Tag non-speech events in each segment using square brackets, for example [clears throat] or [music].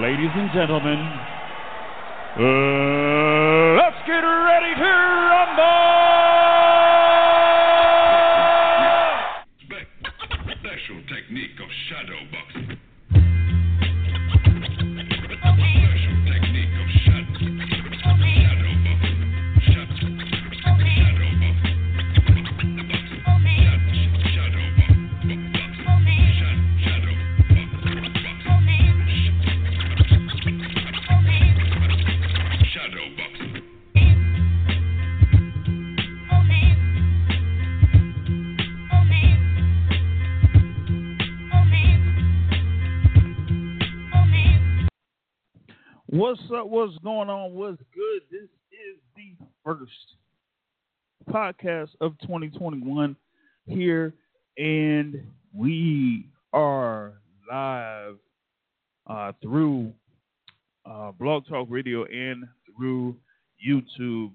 Ladies and gentlemen, uh, let's get ready to rumble! Special technique of shadow boxing. What's up? What's going on? What's good? This is the first podcast of 2021 here, and we are live uh, through uh, Blog Talk Radio and through YouTube.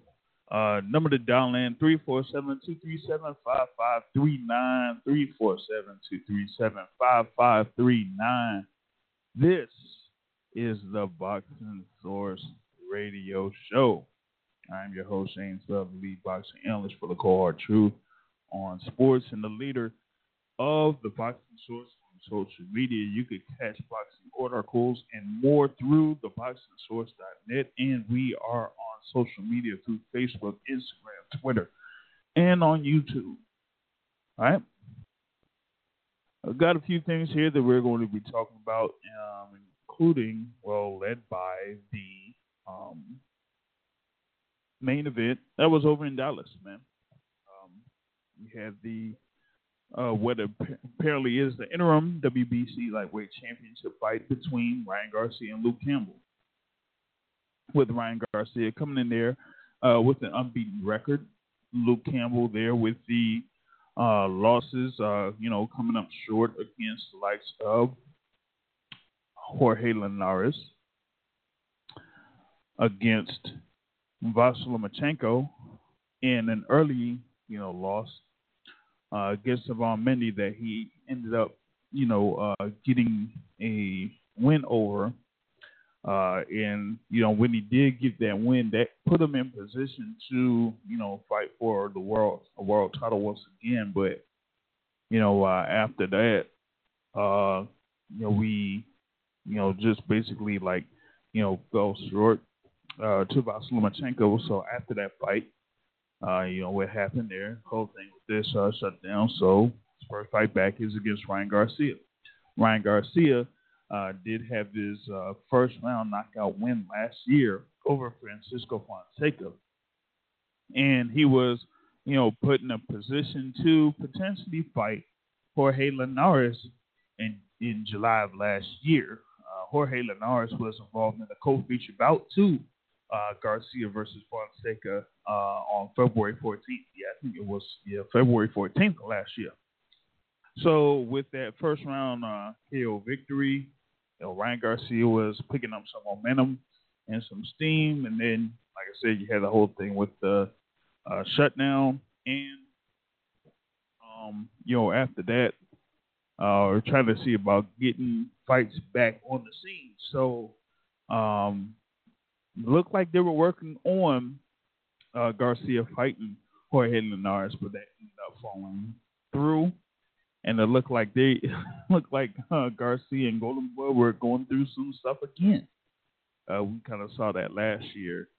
Uh, number to dial in 347 237 5539. 347 237 5539. This is the Boxing Source Radio Show. I'm your host, Shane Love, lead boxing analyst for the Cold Truth on sports and the leader of the Boxing Source on social media. You could catch boxing articles and more through the boxingsource.net, and we are on social media through Facebook, Instagram, Twitter, and on YouTube. All right. I've got a few things here that we're going to be talking about, um, including, well, led by the um, main event that was over in Dallas, man. Um, we had the uh, what apparently is the interim WBC lightweight championship fight between Ryan Garcia and Luke Campbell. With Ryan Garcia coming in there uh, with an unbeaten record, Luke Campbell there with the uh, losses, uh, you know, coming up short against the likes of Jorge Linares, against Vasily Lomachenko in an early, you know, loss uh, against Yvan Mendy that he ended up, you know, uh, getting a win over. Uh, and you know, when he did get that win, that put him in position to, you know, fight for the world a world title once again. But you know, uh, after that, uh, you know, we, you know, just basically like, you know, fell short uh, to Vasily Lomachenko. So after that fight, uh, you know, what happened there, whole thing with this uh, shut down. So his first fight back is against Ryan Garcia. Ryan Garcia uh, did have his uh, first round knockout win last year over Francisco Fonseca. And he was, you know, put in a position to potentially fight Jorge Linares in, in July of last year. Jorge Linares was involved in a co-feature bout too uh, Garcia versus Fonseca uh, on February 14th. Yeah, I think it was yeah February 14th of last year. So with that first round uh, KO victory, you know, Ryan Garcia was picking up some momentum and some steam, and then like I said, you had the whole thing with the uh, shutdown, and um, you know after that, uh, we're trying to see about getting fights back on the scene. So um, looked like they were working on uh, Garcia fighting Jorge Linares, but that ended up falling through. And it looked like they [laughs] looked like uh, Garcia and Golden Boy were going through some stuff again. Uh, we kind of saw that last year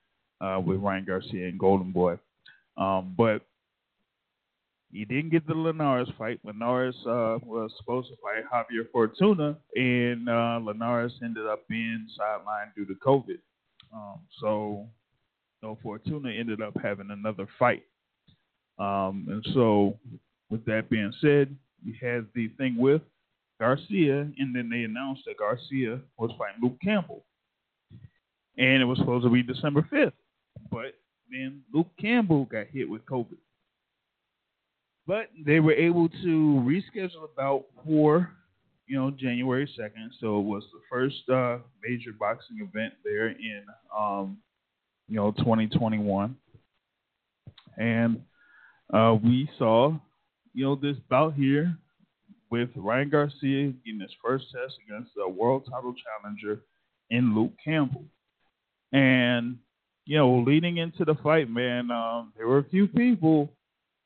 uh, with Ryan Garcia and Golden Boy, um, but he didn't get the Linares fight. Linares uh, was supposed to fight Javier Fortuna, and uh, Linares ended up being sidelined due to COVID. Um, so, you know, Fortuna ended up having another fight. Um, and so, with that being said, we had the thing with Garcia, and then they announced that Garcia was fighting Luke Campbell. And it was supposed to be December 5th. But then Luke Campbell got hit with COVID. But they were able to reschedule about bout for you know, January 2nd. So it was the first uh, major boxing event there in, um, you know, 2021. And uh, we saw, you know, this bout here with Ryan Garcia getting his first test against the world title challenger in Luke Campbell. And you know, leading into the fight, man, um, there were a few people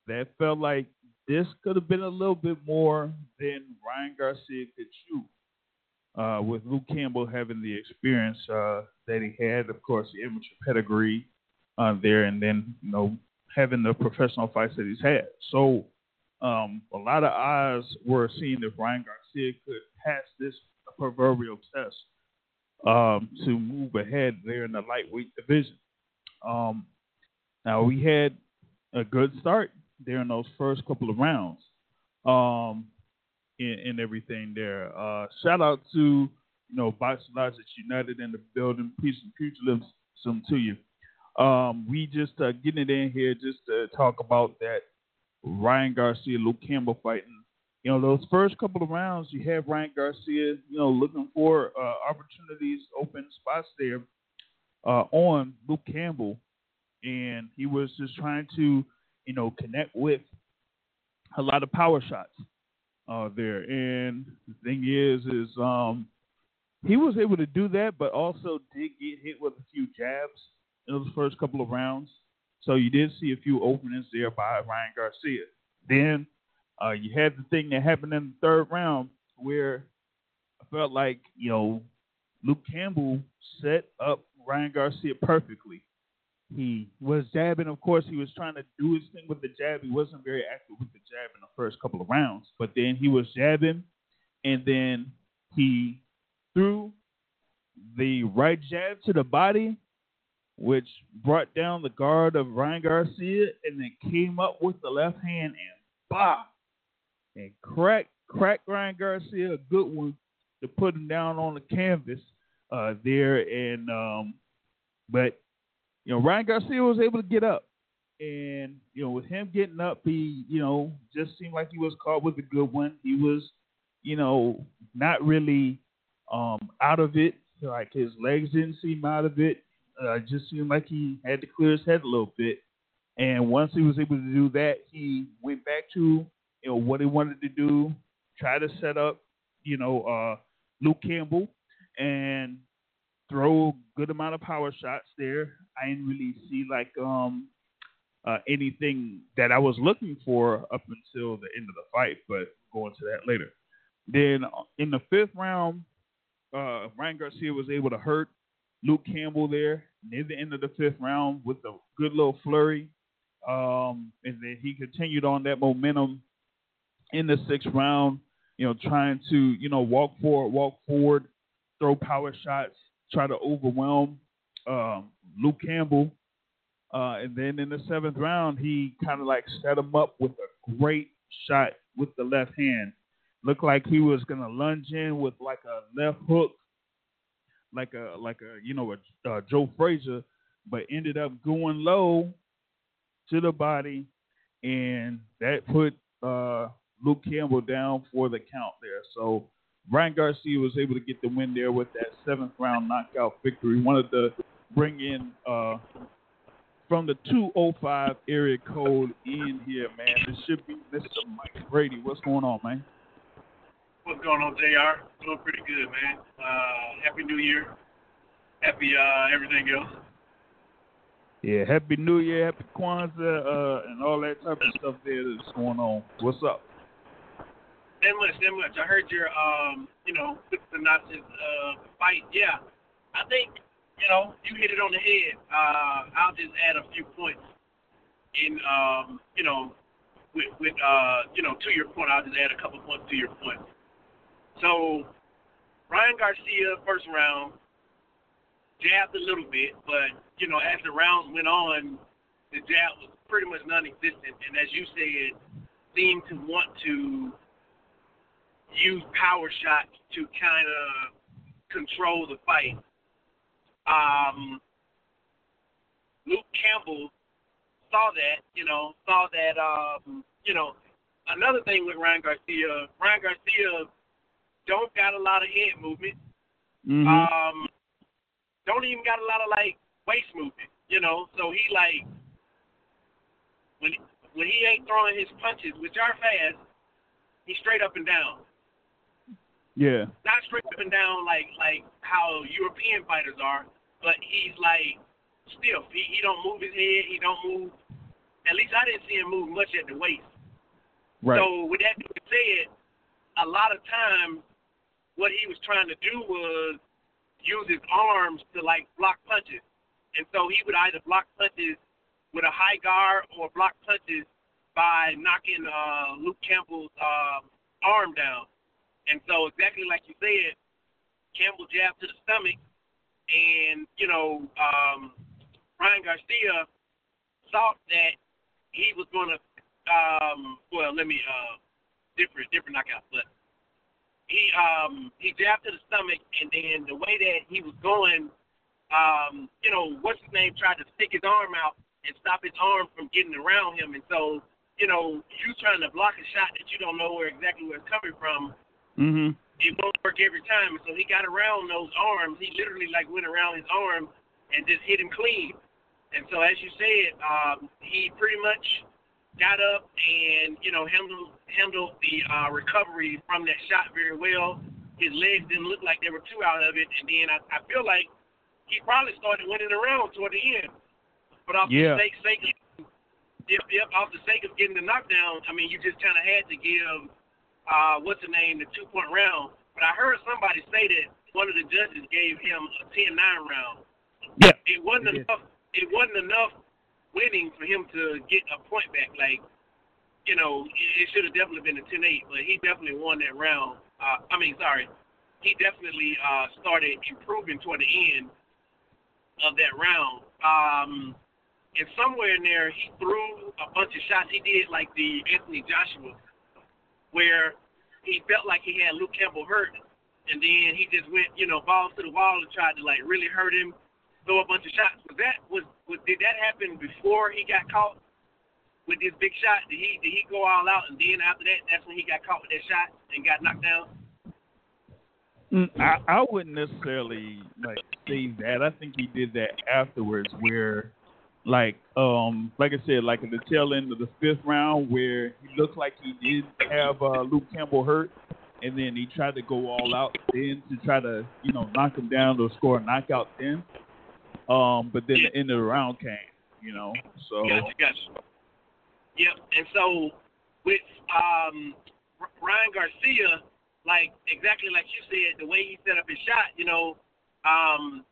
that felt like this could have been a little bit more than Ryan Garcia could shoot. Uh, with Luke Campbell having the experience uh, that he had, of course, the amateur pedigree uh, there, and then you know having the professional fights that he's had. So um, a lot of eyes were seeing if Ryan Garcia could pass this proverbial test um, to move ahead there in the lightweight division. Um, now we had a good start in those first couple of rounds, um, and, everything there. Uh, shout out to you know Boxing United in the building. Peace and pugilism to you. Um, we just uh, getting it in here just to talk about that Ryan Garcia Luke Campbell fighting. You know, those first couple of rounds, you have Ryan Garcia, you know, looking for uh, opportunities, open spots there uh, on Luke Campbell, and he was just trying to, you know, connect with a lot of power shots uh, there. And the thing is, is um, he was able to do that, but also did get hit with a few jabs in those first couple of rounds. So you did see a few openings there by Ryan Garcia. Then uh, you had the thing that happened in the third round where I felt like, you know, Luke Campbell set up Ryan Garcia perfectly. He was jabbing, of course, he was trying to do his thing with the jab. He wasn't very active with the jab in the first couple of rounds. But then he was jabbing and then he threw the right jab to the body which brought down the guard of Ryan Garcia and then came up with the left hand and bah and cracked cracked Ryan Garcia a good one to put him down on the canvas uh, there and um, but you know Ryan Garcia was able to get up and you know with him getting up he you know just seemed like he was caught with a good one he was you know not really um, out of it like his legs didn't seem out of it uh, just seemed like he had to clear his head a little bit. And once he was able to do that, he went back to you know what he wanted to do, try to set up you know uh, Luke Campbell and throw a good amount of power shots there. I didn't really see like um, uh, anything that I was looking for up until the end of the fight, but go into that later. Then uh, in the fifth round, uh, Ryan Garcia was able to hurt Luke Campbell there near the end of the fifth round with a good little flurry. Um, and then he continued on that momentum in the sixth round, you know, trying to, you know, walk forward, walk forward, throw power shots, try to overwhelm um, Luke Campbell. Uh, and then in the seventh round, he kind of like set him up with a great shot with the left hand. Looked like he was going to lunge in with like a left hook like a like a you know a uh, Joe Frazier, but ended up going low to the body, and that put uh, Luke Campbell down for the count there. So Ryan Garcia was able to get the win there with that seventh round knockout victory. One of to bring in uh, from the 205 area code in here, man. This should be Mr. Mike Brady. What's going on, man? What's going on, JR? Doing pretty good, man. Uh, happy New Year. Happy uh, everything else. Yeah, Happy New Year, Happy Kwanzaa, uh, and all that type of stuff there that's going on. What's up? That much, that much. I heard your, um, you know, synopsis uh, fight. Yeah, I think, you know, you hit it on the head. Uh, I'll just add a few points in, um, you know, with, with uh, you know, to your point. I'll just add a couple points to your point. So Ryan Garcia, first round, jabbed a little bit, but you know, as the rounds went on, the jab was pretty much non-existent, and as you said, seemed to want to use power shots to kind of control the fight. Um, Luke Campbell saw that, you know, saw that, um, you know, another thing with Ryan Garcia, Ryan Garcia don't got a lot of head movement. Mm-hmm. Um, don't even got a lot of like waist movement. You know, so he like when when he ain't throwing his punches, which are fast, he's straight up and down. Yeah. Not straight up and down like like how European fighters are, but he's like stiff. He he don't move his head. He don't move. At least I didn't see him move much at the waist. Right. So with that being said, a lot of times what he was trying to do was use his arms to like block punches. And so he would either block punches with a high guard or block punches by knocking uh, Luke Campbell's uh, arm down. And so exactly like you said, Campbell jabbed to the stomach, and you know um, Ryan Garcia thought that he was going to. Um, well, let me uh, different different knockout, but he um, he jabbed to the stomach, and then the way that he was going, um, you know, what's his name tried to stick his arm out and stop his arm from getting around him, and so you know, you trying to block a shot that you don't know where exactly where it's coming from Mhm. it won't work every time. So he got around those arms. He literally like went around his arm and just hit him clean. And so as you said, um, he pretty much got up and you know handled handled the uh, recovery from that shot very well. His legs didn't look like there were two out of it, and then I, I feel like he probably started winning around toward the end. But off Yeah. the sake, sake yep, yep, off the sake of getting the knockdown, I mean, you just kind of had to give uh, what's the name, the two point round. But I heard somebody say that one of the judges gave him a 10-9 round. Yeah. It wasn't It enough. It wasn't enough winning for him to get a point back. Like, you know, it, it should have definitely been a 10-8, but he definitely won that round. Uh, I mean, sorry, he definitely uh, started improving toward the end of that round. Um, and somewhere in there, he threw a bunch of shots. He did like the Anthony Joshua, where he felt like he had Luke Campbell hurt, and then he just went, you know, balls to the wall and tried to like really hurt him, throw a bunch of shots. Was that was, was did that happen before he got caught with this big shot? Did he did he go all out, and then after that, that's when he got caught with that shot and got knocked down? Mm, I, I wouldn't necessarily like say that. I think he did that afterwards, where, like, um, like I said, like at the tail end of the fifth round, where he looked like he did have uh, Luke Campbell hurt, and then he tried to go all out then to try to, you know, knock him down or score a knockout then. Um, but then the end of the round came, you know. So Gotcha, gotcha. Yep. And so with um, Ryan Garcia, like exactly like you said, the way he set up his shot, you know, um,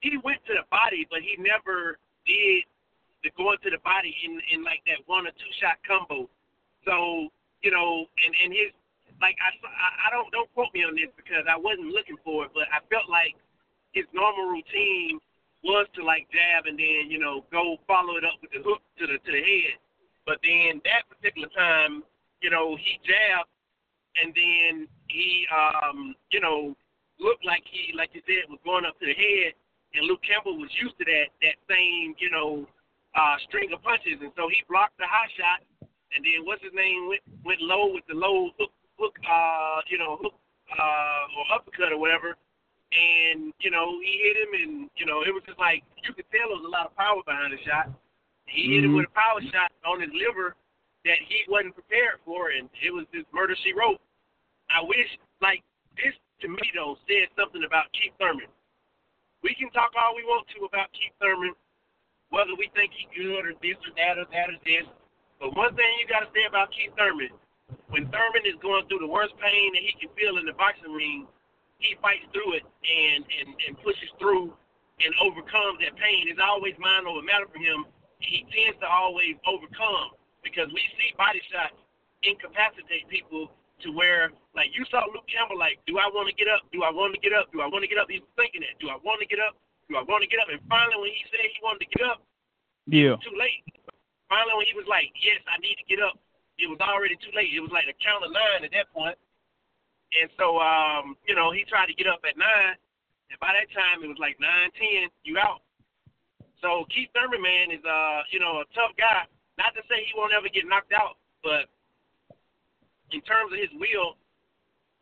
he went to the body, but he never did the going to the body in in like that one or two shot combo. So you know, and and his like I I don't don't quote me on this because I wasn't looking for it, but I felt like his normal routine was to like jab and then you know go follow it up with the hook to the to the head. But then that particular time, you know, he jabbed and then he um you know looked like he like you said was going up to the head and Luke Campbell was used to that that same you know uh string of punches. And so he blocked the high shot and then what's his name went went low with the low hook hook uh you know hook uh or uppercut or whatever. And you know he hit him and you know it was just like you could tell there was a lot of power behind the shot. He hit him with a power shot on his liver that he wasn't prepared for and it was just murder she wrote. I wish, like, this to me, though, said something about Keith Thurman. We can talk all we want to about Keith Thurman, whether we think he's good or this or that or that or this. But one thing you got to say about Keith Thurman, when Thurman is going through the worst pain that he can feel in the boxing ring, he fights through it and, and, and pushes through and overcomes that pain. It's always mind over matter for him. He tends to always overcome because we see body shots incapacitate people to where, like, you saw Luke Campbell, like, do I want to get up? Do I want to get up? Do I want to get up? He was thinking that. Do I want to get up? Do I want to get up? And finally, when he said he wanted to get up, yeah, too late. Finally, when he was like, yes, I need to get up, it was already too late. It was like a count of nine at that point. And so, um, you know, he tried to get up at nine, and by that time, it was like nine, ten, you out. So Keith Thurman, man, is uh, you know, a tough guy. Not to say he won't ever get knocked out, but in terms of his will,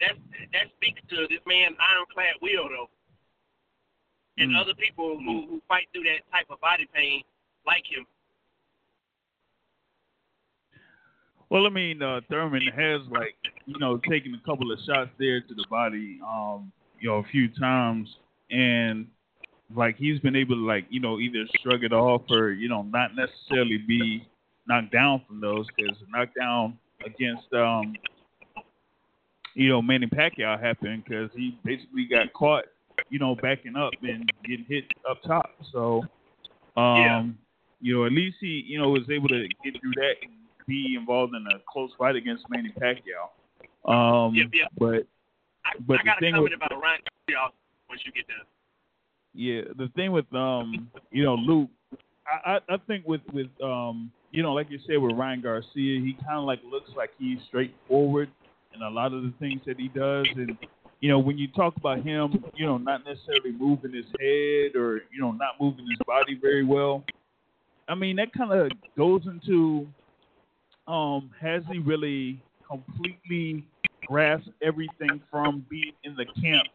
that that speaks to this man's ironclad will, though. And Mm. other people who, who fight through that type of body pain like him. Well, I mean, uh, Thurman has like you know taken a couple of shots there to the body, um, you know, a few times, and like he's been able to like you know either shrug it off or you know not necessarily be knocked down from those because knockdown against um you know Manny Pacquiao happened because he basically got caught you know backing up and getting hit up top. So um Yeah. you know at least he you know was able to get through that and be involved in a close fight against Manny Pacquiao. Um Yep, yep. but I, But I the got a thing comment with- about Ryan Garcia once you get done. Yeah, the thing with um, you know, Luke, I, I I think with with um, you know, like you said with Ryan Garcia, he kind of like looks like he's straightforward in a lot of the things that he does, and you know, when you talk about him, you know, not necessarily moving his head or you know, not moving his body very well. I mean, that kind of goes into um, has he really completely grasped everything from being in the camp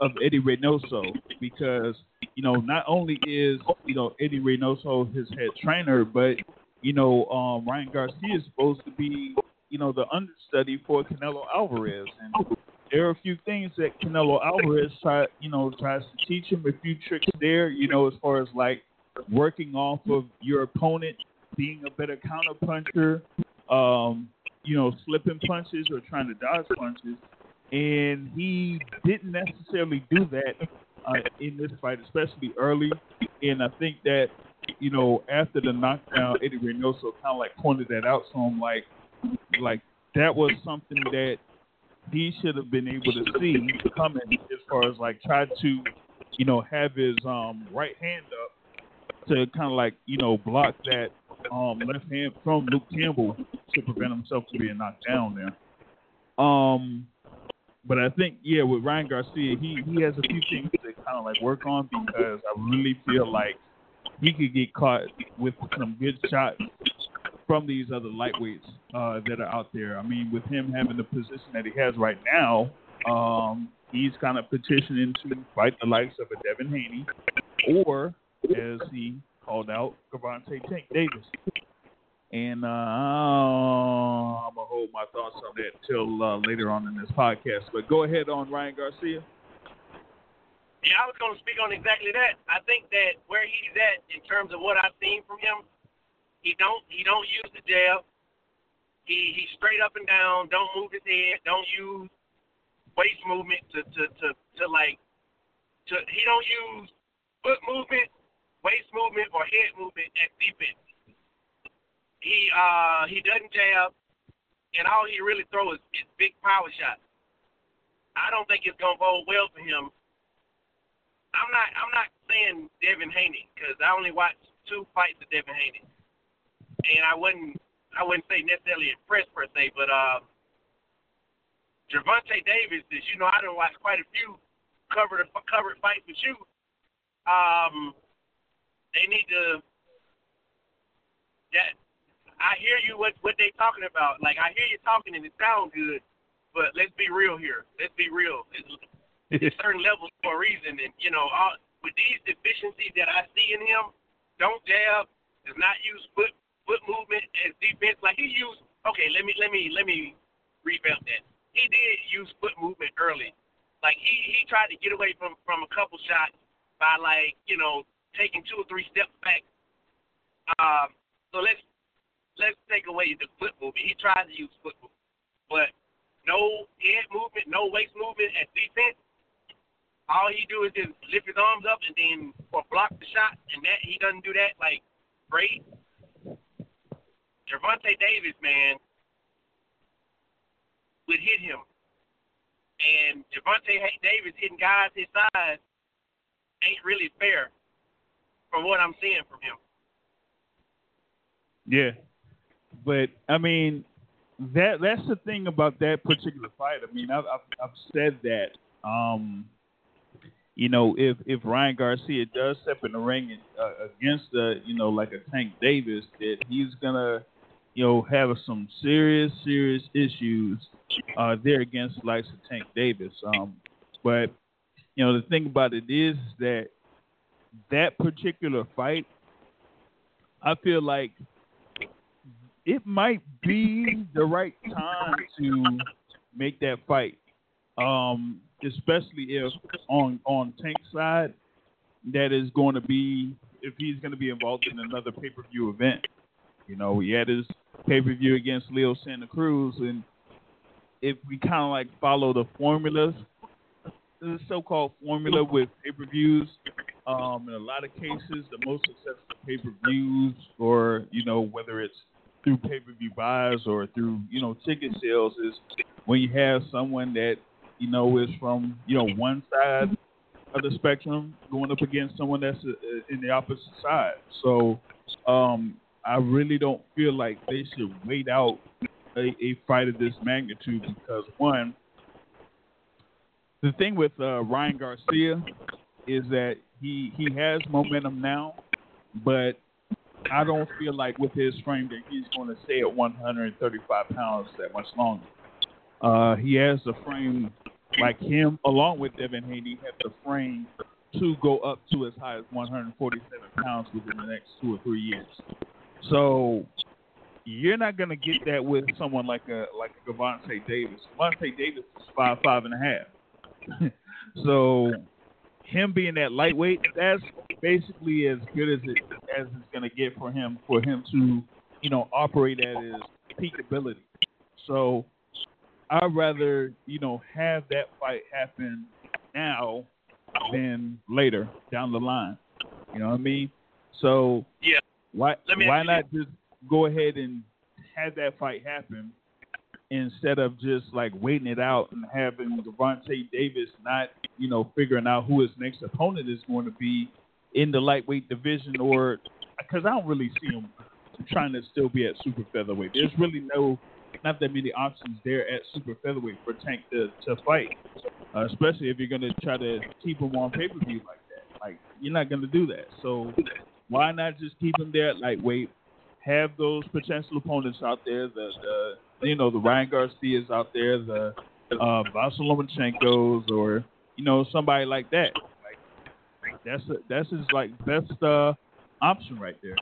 of Eddie Reynoso because you know not only is you know Eddie Reynoso his head trainer, but you know um, Ryan Garcia is supposed to be you know the understudy for Canelo Alvarez, and there are a few things that Canelo Alvarez try you know tries to teach him, a few tricks there, you know as far as like working off of your opponent, being a better counter puncher, um, you know slipping punches or trying to dodge punches and he didn't necessarily do that uh, in this fight, especially early. And I think that you know after the knockdown, Eddie Reynoso kind of like pointed that out So I'm like like that was something that he should have been able to see coming as far as like try to you know have his um right hand up to kind of like you know block that um left hand from Luke Campbell to prevent himself from being knocked down there. Um, but I think yeah, with Ryan Garcia, he he has a few things to kind of like work on because I really feel like he could get caught with some good shots from these other lightweights uh, that are out there. I mean, with him having the position that he has right now, um, he's kind of petitioning to fight the likes of a Devin Haney or, as he called out, Gervonta Tank Davis. And uh, I'm gonna hold my thoughts on that till uh, later on in this podcast. But go ahead on Ryan Garcia. Yeah, I was going to speak on exactly that. I think that where he's at in terms of what I've seen from him, he don't he don't use the jab. He he's straight up and down. Don't move his head. Don't use waist movement to to to, to like to. He don't use foot movement, waist movement, or head movement at defense. He uh he doesn't jab, and all he really throws is, is big power shots. I don't think it's gonna bode well for him I'm not I'm not saying Devin Haney because I only watched two fights of Devin Haney, and I wouldn't I wouldn't say necessarily impressed per se, but uh, Gervonta Davis, as you know, I done watched quite a few covered covered fights with you. Um, they need to. That I hear you what what they talking about. Like I hear you talking and it sounds good, but let's be real here. Let's be real. It's, it's [laughs] certain levels for a reason, and you know, all, with these deficiencies that I see in him, don't jab, does not use foot foot movement as defense. Like he used. Okay, let me let me let me revamp that. He did use foot movement early. Like he he tried to get away from from a couple shots by like you know taking two or three steps back. Um, so let's let's take away the foot movement. He tried to use foot movement, but no head movement, no waist movement at defense. All he do is just lift his arms up and then or block the shot, and that he doesn't do that like great. Gervonta Davis, man, would hit him, and Gervonta Davis hitting guys his size ain't really fair from what I'm seeing from him. Yeah, but I mean that that's the thing about that particular fight. I mean, I've I've, I've said that. Um, you know, if if Ryan Garcia does step in the ring uh, against the, you know, like a Tank Davis, that he's gonna, you know, have some serious serious issues uh, there against likes of Tank Davis. Um, but you know, the thing about it is that that particular fight, I feel like it might be the right time to make that fight. Um, especially if on on Tank's side, that is going to be if he's going to be involved in another pay per view event. You know, he had his pay per view against Leo Santa Cruz, and if we kind of like follow the formulas, the so-called formula with pay-per-views, um, in a lot of cases, the most successful pay-per-views, or you know, whether it's through pay-per-view buys or through you know ticket sales, is when you have someone that you know is from you know one side of the spectrum going up against someone that's uh, in the opposite side. So um, I really don't feel like they should wait out a, a fight of this magnitude because one, the thing with uh, Ryan Garcia is that he he has momentum now, but I don't feel like with his frame that he's going to stay at 135 pounds that much longer. Uh, he has the frame like him, along with Devin Haney, have the frame to go up to as high as 147 pounds within the next two or three years. So you're not going to get that with someone like a like a Gervonta Davis. Gervonta Davis is five five and a half. [laughs] so him being that lightweight, that's basically as good as it as it's going to get for him for him to you know operate at his peak ability. So I'd rather you know have that fight happen now than later down the line. You know what I mean? So Yeah. why Let me why not just go ahead and have that fight happen instead of just like waiting it out and having Gervonta Davis not, you know, figuring out who his next opponent is going to be in the lightweight division or because I don't really see him trying to still be at super featherweight. There's really no not that many options there at super featherweight for Tank to, to fight, uh, especially if you're going to try to keep him on pay per view like that. Like you're not going to do that. So why not just keep him there at lightweight? Have those potential opponents out there, the, the you know the Ryan Garcias out there, the uh, Vasyl Lomachenko's, or you know somebody like that. Like that's a, that's his like best uh, option right there.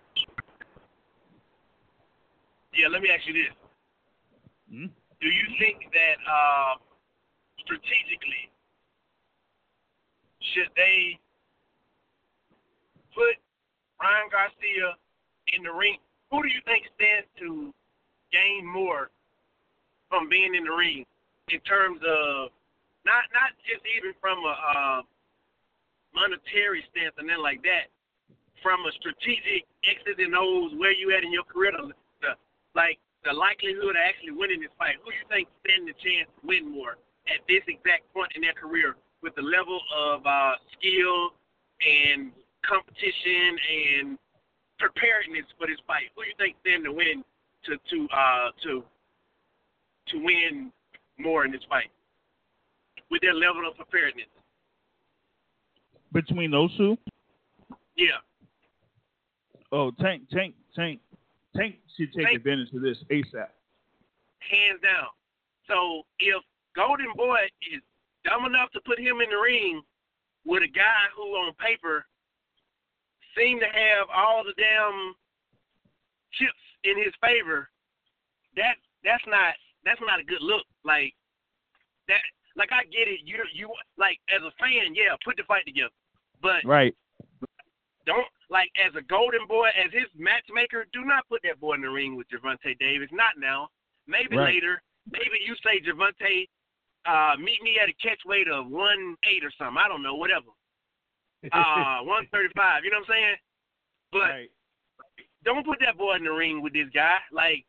Yeah, let me ask you this. Hmm? Do you think that uh, strategically should they put Ryan Garcia in the ring? Who do you think stands to gain more from being in the ring in terms of not not just even from a uh, monetary stance and then like that, from a strategic X's and O's, where you at in your career, like the likelihood of actually winning this fight. Who do you think stand the chance to win more at this exact point in their career with the level of uh, skill and competition and preparedness for this fight? Who do you think stand to win to to uh to to win more in this fight with their level of preparedness? Between those two, Yeah. oh Tank Tank Tank Tank should take Tank- advantage of this ASAP. hands down. So if Golden Boy is dumb enough to put him in the ring with a guy who on paper seemed to have all the damn chips in his favor, that that's not that's not a good look. Like that like I get it, you you like as a fan, yeah, put the fight together. But Right. Don't like as a golden boy, as his matchmaker, do not put that boy in the ring with Gervonta Davis. Not now. Maybe Right. later. Maybe you say Gervonta, uh, meet me at a catch weight of one eight or something. I don't know, whatever. [laughs] Uh, one thirty five. You know what I'm saying? But right. don't put that boy in the ring with this guy. Like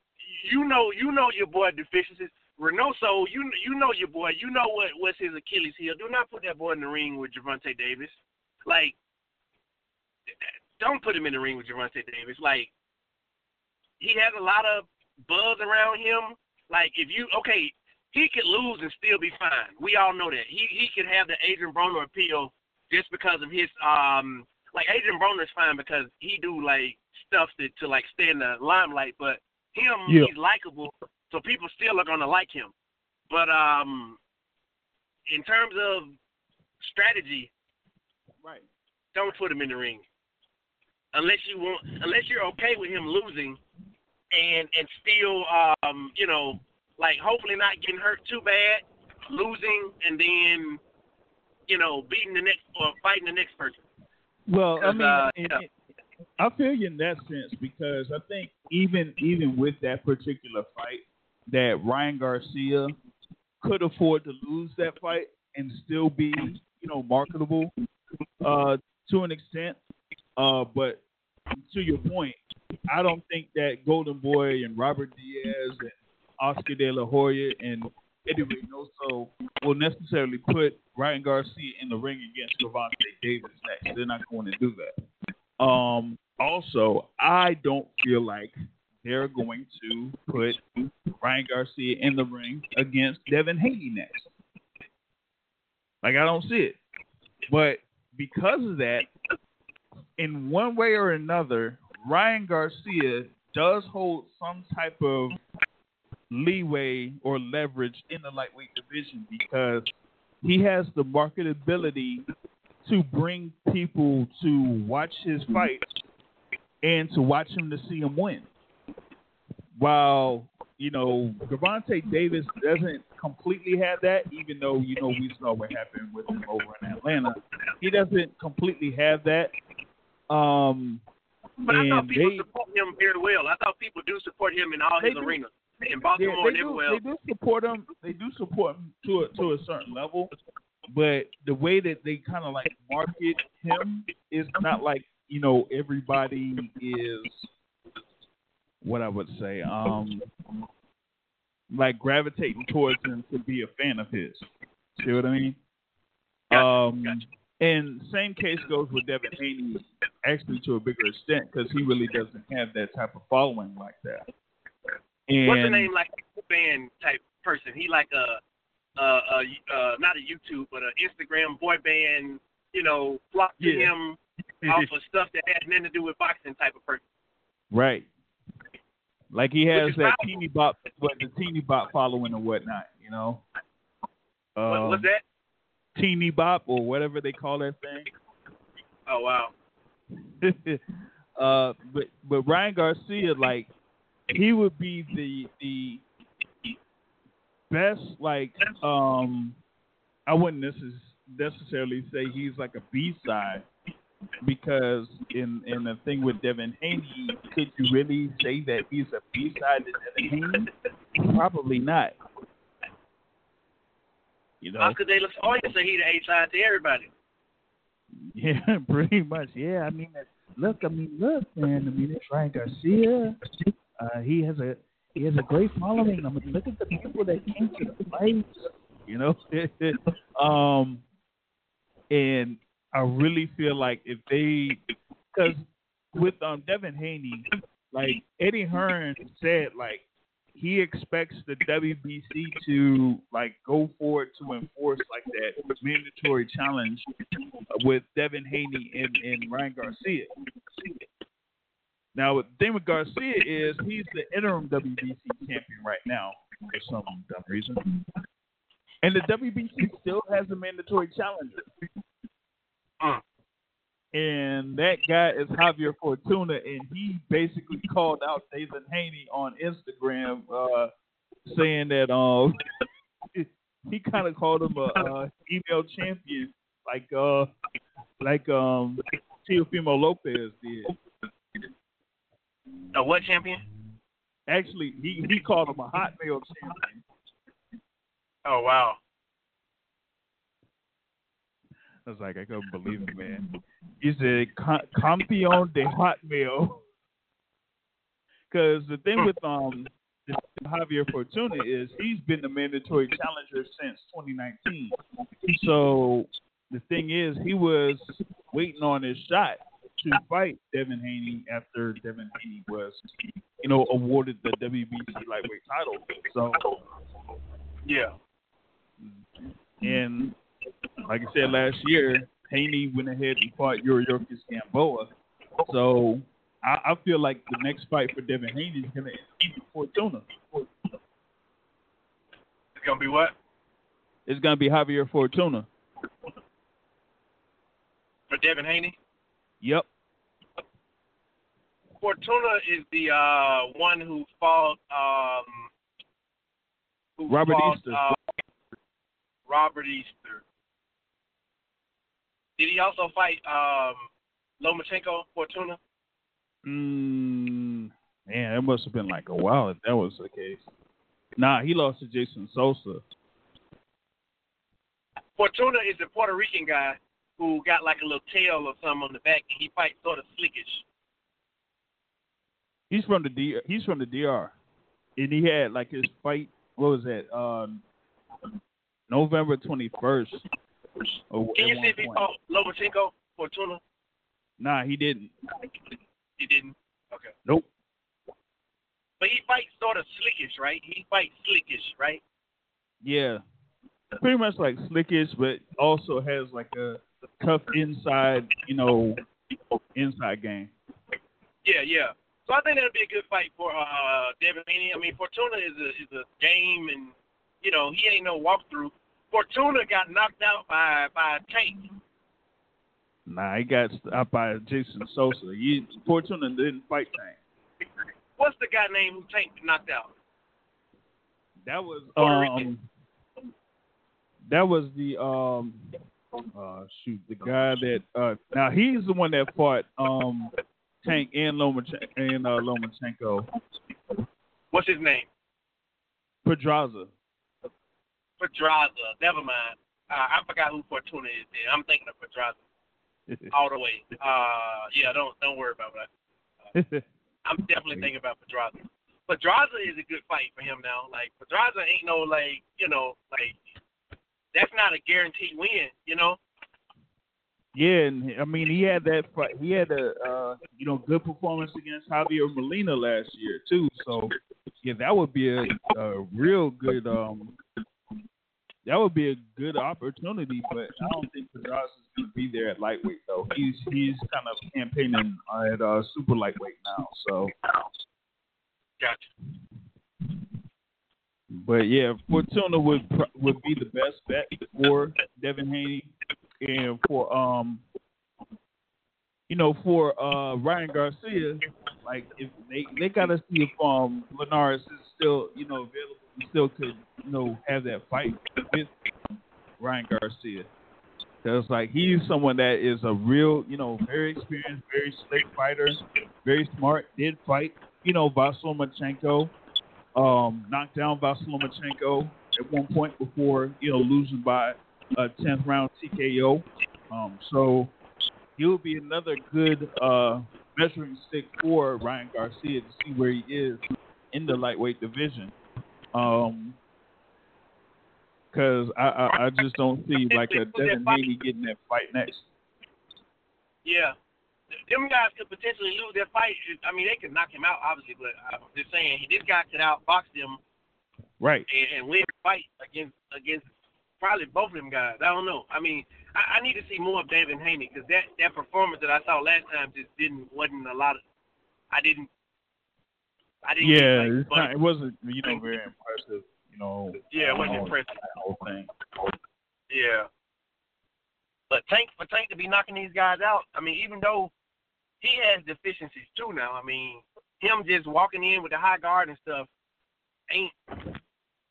you know, you know your boy deficiencies. Reynoso, you you know your boy. You know what what's his Achilles heel. Do not put that boy in the ring with Gervonta Davis. Like, don't put him in the ring with Gervonta Davis. Like, he has a lot of buzz around him. Like, if you okay, he could lose and still be fine. We all know that. He he could have the Adrien Broner appeal just because of his um like Adrien Broner is fine because he do like stuff to to like stay in the limelight, but him Yeah. he's likable, so people still are gonna like him. But um in terms of strategy, Right. don't put him in the ring. Unless you want unless you're okay with him losing and and still um you know like hopefully not getting hurt too bad, losing and then you know beating the next or fighting the next person. Well, I mean, uh, yeah. I feel you in that sense because I think even even with that particular fight, that Ryan Garcia could afford to lose that fight and still be, you know, marketable uh, to an extent. Uh, but to your point, I don't think that Golden Boy and Robert Diaz and Oscar De La Hoya and Eddie Reynoso will necessarily put Ryan Garcia in the ring against Gervonta Davis next. They're not going to do that. Um, also, I don't feel like they're going to put Ryan Garcia in the ring against Devin Haney next. Like I don't see it. But because of that, in one way or another, Ryan Garcia does hold some type of leeway or leverage in the lightweight division because he has the marketability to bring people to watch his fights and to watch him to see him win. While you know Gervonta Davis doesn't completely have that, even though you know we saw what happened with him over in Atlanta, he doesn't completely have that. Um, But I thought people they- support him very well. I thought people do support him in all his do. arenas. In Yeah, Baltimore they and do, everywhere they do support him. They do support him to a, to a certain level, but the way that they kind of like market him is not like you know everybody is what I would say, um, like gravitating towards him to be a fan of his. See what I mean? Gotcha, Um, gotcha. And same case goes with Devin Haney, actually to a bigger extent, because he really doesn't have that type of following like that. And What's the name like a band type person? He like a, uh, uh, uh, not a YouTube, but an Instagram boy band. You know, flock to Yeah. him off of [laughs] stuff that had nothing to do with boxing type of person. Right. Like he has that teeny bop, what the teeny bop following and whatnot, you know. what, Um, what's that? Teeny bop or whatever they call that thing. Oh wow. [laughs] uh, but but Ryan Garcia, like he would be the the best, like um, I wouldn't necessarily say he's like a B side because in in the thing with Devin Haney, could you really say that he's a B side to Devin Haney? Probably not. You know, Oscar De La Hoya say he the A side to everybody. [laughs] yeah, pretty much. Yeah, I mean, look, I mean, look, man. I mean, it's Ryan Garcia. Uh, he has a he has a great following. I mean, look at the people that came to the fights. You know, [laughs] um, and I really feel like if they, because with um Devin Haney, like Eddie Hearn said, like he expects the WBC to like go forward to enforce like that mandatory challenge with Devin Haney and, and Ryan Garcia. Now, the thing with Garcia is he's the interim WBC champion right now for some dumb reason. And the WBC still has a mandatory challenger. Uh. And that guy is Javier Fortuna, and he basically called out Nathan Haney on Instagram, uh, saying that um [laughs] he kind of called him a, a female champion, like uh like um Teofimo Lopez did. A what champion? Actually, he he called him a hot male champion. Oh wow. I was like, I couldn't believe it, man. He said, "Campeón de hot male." Because [laughs] the thing with um Javier Fortuna is he's been the mandatory challenger since 2019. So the thing is, he was waiting on his shot to fight Devin Haney after Devin Haney was, you know, awarded the WBC lightweight title. So Yeah. And like I said last year, Haney went ahead and fought Yuriorkis Gamboa. So I, I feel like the next fight for Devin Haney is going to be Fortuna. It's gonna be what? It's going to be Javier Fortuna. For Devin Haney? Yep. Fortuna is the uh, one who fought um, who Robert fought, Easter. Uh, Robert Easter. Did he also fight um, Lomachenko Fortuna? Mm, man, it must have been like a while if that was the case. Nah, he lost to Jason Sosa. Fortuna is a Puerto Rican guy who got like a little tail or something on the back, and he fights sort of slickish. He's from the D. He's from the DR, and he had like his fight. What was that? Um, November twenty first. Can you see if he fought Lomachenko Fortuna? Nah, he didn't. He didn't. Okay. Nope. But he fights sort of slickish, right? He fights slickish, right? Yeah, pretty much like slickish, but also has like a tough inside, you know, inside game. Yeah, yeah. So I think that'll be a good fight for uh Devin Haney. I mean, Fortuna is a is a game, and you know he ain't no walkthrough. Fortuna got knocked out by by Tank. Nah, he got stopped by Jason Sosa. He, Fortuna didn't fight Tank. What's the guy named who Tank knocked out? That was um, that was the um, uh, shoot, the guy that uh, now he's the one that fought um, Tank and Lomachenko and uh, Lomachenko. What's his name? Pedraza. Pedraza. Never mind. Uh, I forgot who Fortuna is. Then. I'm thinking of Pedraza [laughs] all the way. Uh, yeah, don't don't worry about that. [laughs] I'm definitely thinking about Pedraza. Pedraza is a good fight for him now. Like Pedraza ain't no like you know like that's not a guaranteed win. You know. Yeah, and I mean he had that fight. He had a uh, you know good performance against Javier Molina last year too. So yeah, that would be a, a real good um that would be a good opportunity. But I don't think Pedraza is going to be there at lightweight though. He's he's kind of campaigning at uh, super lightweight now. So, Gotcha. but yeah, Fortuna would would be the best bet for Devin Haney and for um you know for uh Ryan Garcia. Like if they they gotta see if um Linares is still you know available. He still could you know have that fight with Ryan Garcia. Because like he's someone that is a real, you know, very experienced, very slick fighter, very smart. Did fight, you know, Vasyl Lomachenko, um, knocked down Vasyl Lomachenko at one point before, you know, losing by a tenth round TKO. Um, so he'll be another good uh, measuring stick for Ryan Garcia to see where he is in the lightweight division. Um, because I, I I just don't see [laughs] like a Devin Haney getting that fight next. Yeah. Them guys could potentially lose their fight. I mean, they could knock him out, obviously, but I'm just saying this guy could outbox them Right. and, and win the fight against against probably both of them guys. I don't know. I mean, I, I need to see more of Devin Haney because that that performance that I saw last time just didn't wasn't a lot of. I didn't. I didn't. Yeah, like, it's not, it wasn't you know [laughs] very impressive. You know. Yeah, it wasn't impressive. whole thing. Yeah. But Tank for Tank to be knocking these guys out, I mean, even though he has deficiencies too now, I mean, him just walking in with the high guard and stuff ain't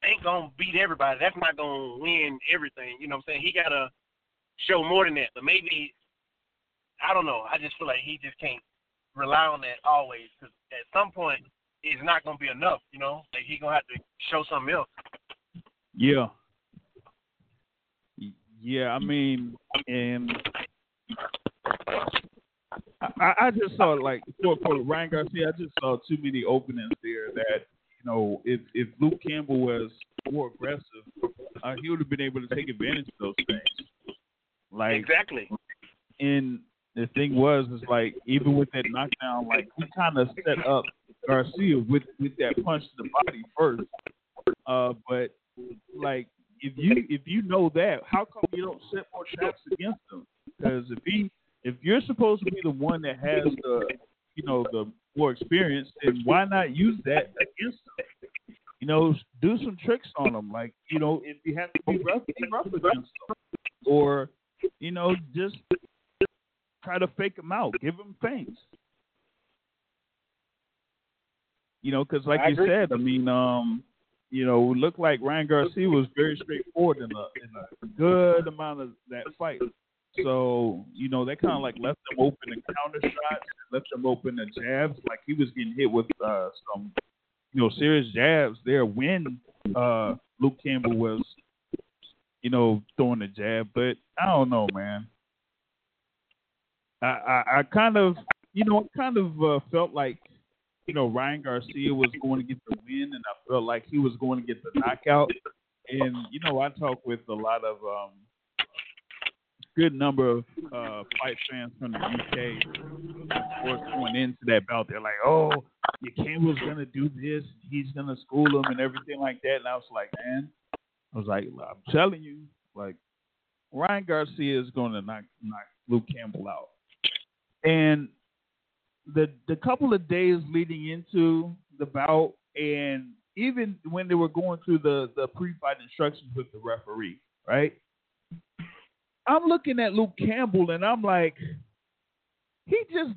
ain't gonna beat everybody. That's not gonna win everything. You know what I'm saying? He gotta show more than that. But maybe I don't know. I just feel like he just can't rely on that always because at some point it's not gonna be enough. You know, like he gonna have to show something else. Yeah. Yeah, I mean, and I, I just saw like for for Ryan Garcia, I just saw too many openings there that you know if if Luke Campbell was more aggressive, uh, he would have been able to take advantage of those things. Like Exactly. and the thing was is like even with that knockdown, like he kind of set up Garcia with with that punch to the body first. Uh, but like if you if you know that, how come you don't set more traps against him? Because if he if you're supposed to be the one that has the you know the more experience, then why not use that against him? You know, do some tricks on him. Like you know, if you have to be rough, be rough against him, or you know, just try to fake him out, give him feints. You know, because like I you agree. said, I mean, um, you know, it looked like Ryan Garcia was very straightforward in a in a good amount of that fight. So you know, that kind of like left him open to counter shots, left him open to jabs. Like he was getting hit with uh, some, you know, serious jabs there when uh, Luke Campbell was, you know, throwing the jab. But I don't know, man. I I, I kind of, you know, I kind of uh, felt like, you know, Ryan Garcia was going to get the win, and I felt like he was going to get the knockout. And you know, I talk with a lot of um, good number of uh, fight fans from the UK. Of course, going into that bout, they're like, "Oh, Campbell's gonna do this. He's gonna school him and everything like that." And I was like, "Man," I was like, "I'm telling you, like, Ryan Garcia is going to knock knock Luke Campbell out." And the the couple of days leading into the bout, and even when they were going through the the pre-fight instructions with the referee, right? I'm looking at Luke Campbell and I'm like, he just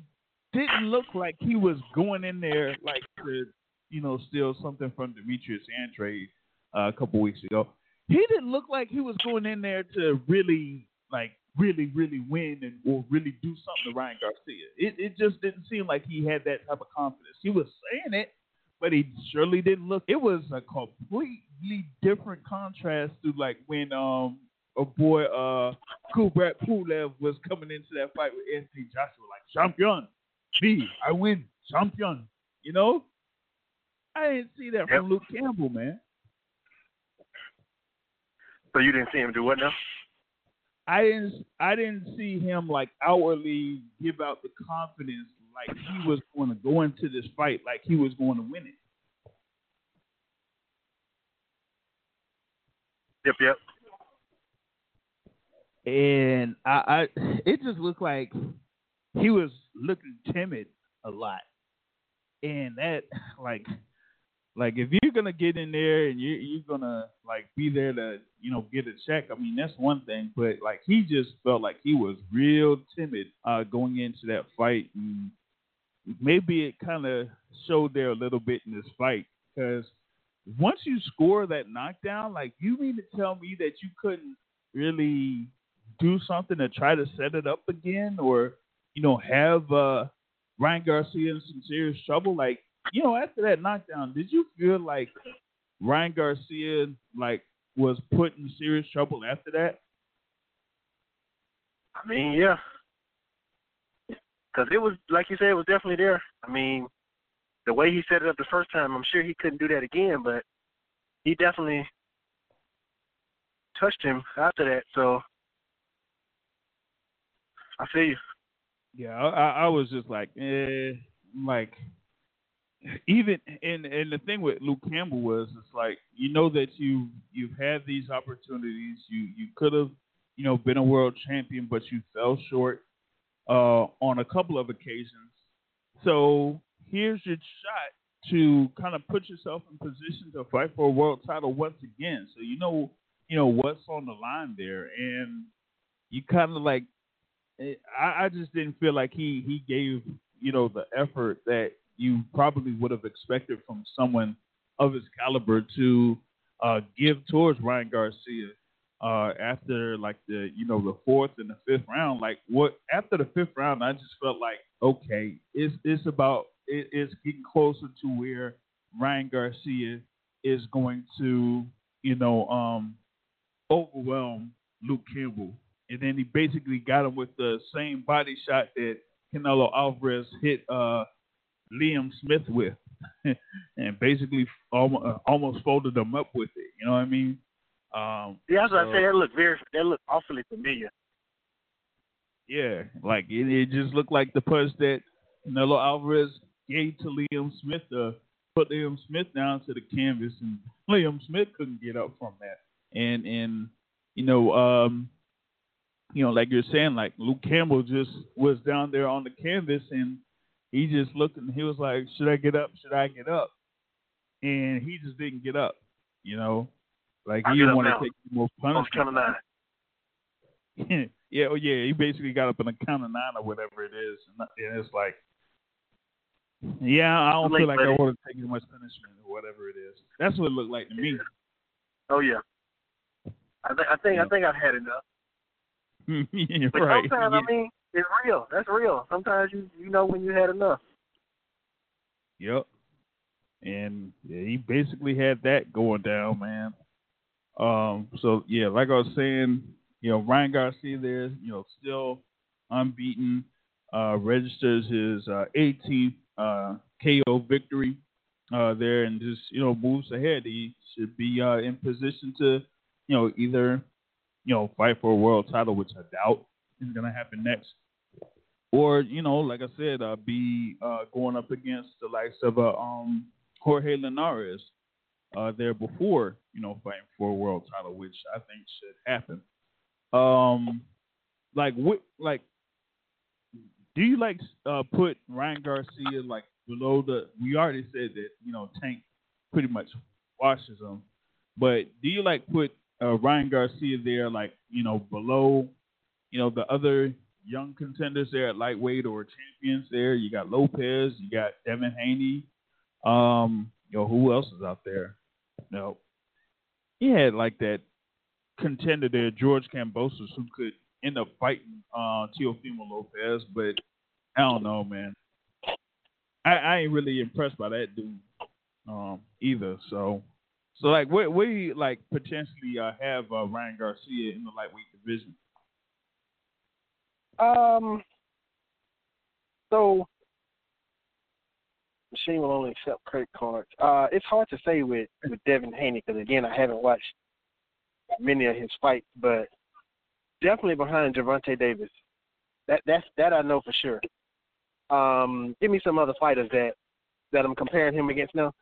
didn't look like he was going in there like to, you know, steal something from Demetrius Andrade uh, a couple weeks ago. He didn't look like he was going in there to really, like, really, really win and or really do something to Ryan Garcia. It it just didn't seem like he had that type of confidence. He was saying it, but he surely didn't look. It was a completely different contrast to like when um a boy uh Kubrat Pulev was coming into that fight with Anthony Joshua, like champion, me, I win, champion. You know, I didn't see that from Luke Campbell, man. So you didn't see him do what now? I didn't I didn't see him like outwardly give out the confidence like he was going to go into this fight like he was going to win it. Yep, yep. and I, I it just looked like he was looking timid a lot, and that like like if you're gonna get in there and you you're gonna like be there to you know get a check, I mean that's one thing, but like he just felt like he was real timid uh, going into that fight, and maybe it kind of showed there a little bit in this fight because once you score that knockdown, like you mean to tell me that you couldn't really do something to try to set it up again or you know have uh Ryan Garcia in some serious trouble? Like you know after that knockdown did you feel like Ryan Garcia like was put in serious trouble after that I mean, yeah. Because it was, like you said, it was definitely there. I mean, the way he set it up the first time, I'm sure he couldn't do that again, but he definitely touched him after that. So I feel you. yeah I, I I was just like eh like even and and the thing with Luke Campbell was it's like you know that you you've had these opportunities. You you could have you know been a world champion but you fell short uh on a couple of occasions. So here's your shot to kind of put yourself in position to fight for a world title once again. So you know you know what's on the line there and you kind of like eh, I, I just didn't feel like he he gave you know the effort that you probably would have expected from someone of his caliber to uh, give towards Ryan Garcia uh, after like the you know the fourth and the fifth round. Like what after the fifth round, I just felt like okay, it's it's about it, it's getting closer to where Ryan Garcia is going to you know um, overwhelm Luke Campbell, and then he basically got him with the same body shot that Canelo Alvarez hit uh, Liam Smith with, [laughs] and basically almost, uh, almost folded them up with it. You know what I mean? Um, Yeah, that's what so- I said. That looked very, that looked awfully familiar. Yeah, like it, it just looked like the punch that Canelo Alvarez gave to Liam Smith to put Liam Smith down to the canvas, and Liam Smith couldn't get up from that. And and you know, um, you know, like you're saying, like Luke Campbell just was down there on the canvas, and he just looked and he was like, "Should I get up? Should I get up?" And he just didn't get up. You know, like he didn't want to take more On punishment. count of nine. yeah, oh yeah, he basically got up in a count of nine or whatever it is, and, and it's like Yeah, I don't feel like I want to take as much punishment or whatever it is. That's what it looked like to me. Oh yeah. I think I think I think I've had enough. [laughs] Yeah, But right. sometimes yeah. I mean, it's real. That's real. Sometimes you you know when you had enough. Yep. And yeah, he basically had that going down, man. Um, so yeah, like I was saying, you know, Ryan Garcia there, you know, still unbeaten, uh, registers his uh, 18th uh, KO victory uh, there, and just you know moves ahead. He should be uh, in position to, you know, either you know fight for a world title, which I doubt is going to happen next, or you know, like I said, uh, be uh, going up against the likes of uh, um, Jorge Linares uh, there before you know fighting for a world title, which I think should happen. Um, like what, like, do you like uh, put Ryan Garcia like below the? We already said that you know Tank pretty much washes him, but do you like put uh, Ryan Garcia there like you know below you know the other young contenders there at lightweight or champions there? You got Lopez, you got Devin Haney. Um, you know who else is out there? No, he had like that contender there, George Kambosos, who could end up fighting uh, Teofimo Lopez, but I don't know, man. I, I ain't really impressed by that dude um, either. So, so like, where you like potentially uh, have uh, Ryan Garcia in the lightweight division? Um. So, machine will only accept credit cards. Uh, it's hard to say with with Devin Haney because again, I haven't watched many of his fights, but definitely behind Gervonta Davis. That that's that I know for sure. Um, give me some other fighters that that I'm comparing him against now.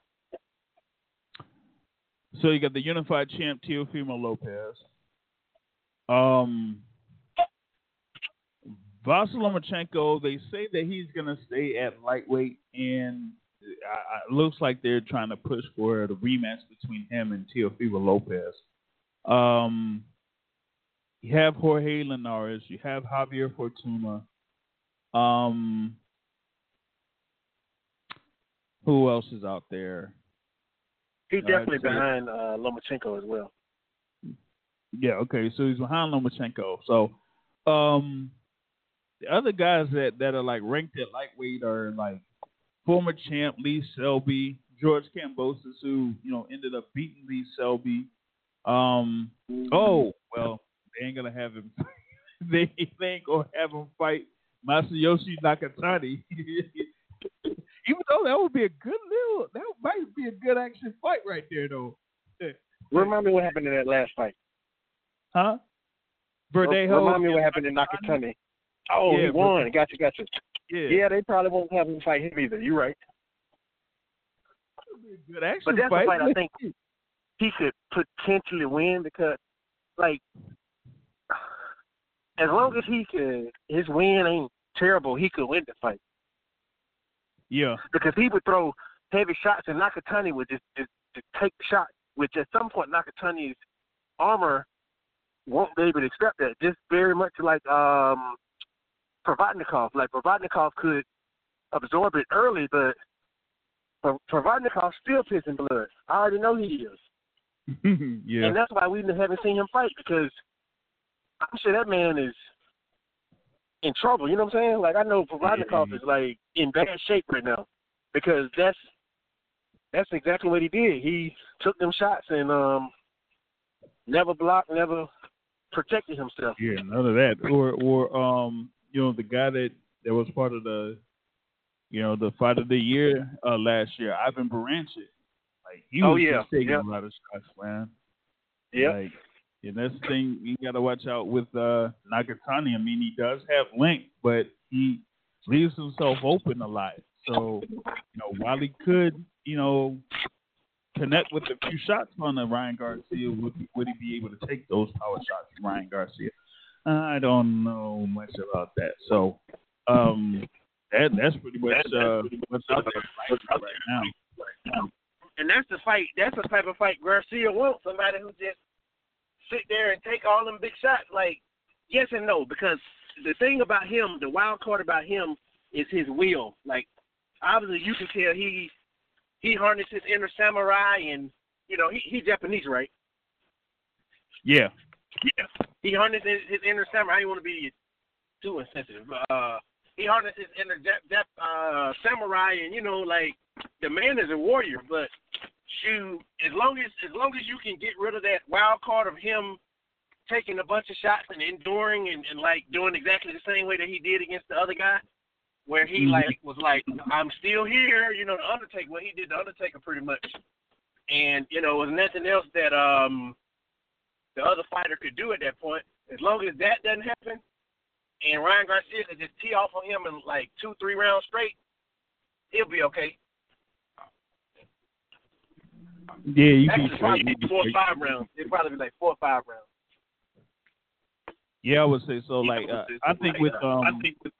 So you got the unified champ Teofimo Lopez. Um, Vasyl Lomachenko. They say that he's gonna stay at lightweight, and uh, it looks like they're trying to push for the rematch between him and Teofimo Lopez. Um, you have Jorge Linares. You have Javier Fortuna. Um, who else is out there? He's definitely say- behind uh, Lomachenko as well. Yeah, okay. So he's behind Lomachenko. So um the other guys that, that are like ranked at lightweight are like former champ Lee Selby, George Kambosos, who, you know, ended up beating Lee Selby. Um oh, well, they ain't gonna have him [laughs] they, they ain't gonna have him fight Masayoshi Nakatani. [laughs] Even though that would be a good little that might be a good action fight right there though. [laughs] Remind me what happened in that last fight. Huh? Verdejo. Remind me what happened in Nakatani. Oh, Yeah, he won. Gotcha, gotcha. Yeah. Yeah, they probably won't have him fight him either. You're right. Good action But that's fight. a fight I think he could potentially win because, like, as long as he could, his win ain't terrible. He could win the fight Yeah. because he would throw heavy shots, and Nakatani would just just, just take the shot. Which at some point Nakatani's armor won't be able to accept that. Just very much like um Provodnikov. Like Provodnikov could absorb it early, but Pro- Provodnikov still pissing blood. I already know he is. [laughs] yeah. And that's why we haven't seen him fight because I'm sure that man is in trouble. You know what I'm saying? Like I know Provodnikov is like in bad shape right now because that's that's exactly what he did. He took them shots and um never blocked, never protected himself. Yeah, none of that. Or or um, you know, the guy that that was part of the you know, the fight of the year uh last year, Ivan Baranchyk. Like he was Oh, yeah. taking Yeah. a lot of shots, man. Yep. Like and that's the thing you gotta watch out with uh Nakatani. I mean he does have length, but he leaves himself open a lot. So, you know, while he could, you know, connect with a few shots on the Ryan Garcia, would, would he be able to take those power shots from Ryan Garcia? I don't know much about that. So, um, that that's pretty much uh, what's out there right, right now. And that's the fight. That's the type of fight Garcia wants. Somebody who just sit there and take all them big shots. Like yes and no, because the thing about him, the wild card about him, is his will. Like obviously you can tell he he harnessed his inner samurai, and you know he he's Japanese, right? Yeah. Yeah. He harnessed his, his inner samurai. I didn't want to be too insensitive. but, Uh, he harnessed his inner Jap- Jap- uh, samurai, and you know, like the man is a warrior. But shoot, as long as as long as you can get rid of that wild card of him taking a bunch of shots and enduring and, and like doing exactly the same way that he did against the other guy, where he Mhm. like was like, I'm still here, you know, the Undertaker. What he did, the Undertaker, pretty much. And you know, it was nothing else that um the other fighter could do at that point. As long as that doesn't happen, and Ryan Garcia could just tee off on him in like two, three rounds straight, he'll be okay. Yeah, you Actually, can probably four or five rounds. It'll probably be like four or five rounds. Yeah, I would say so. Like, uh, I think with um, I think with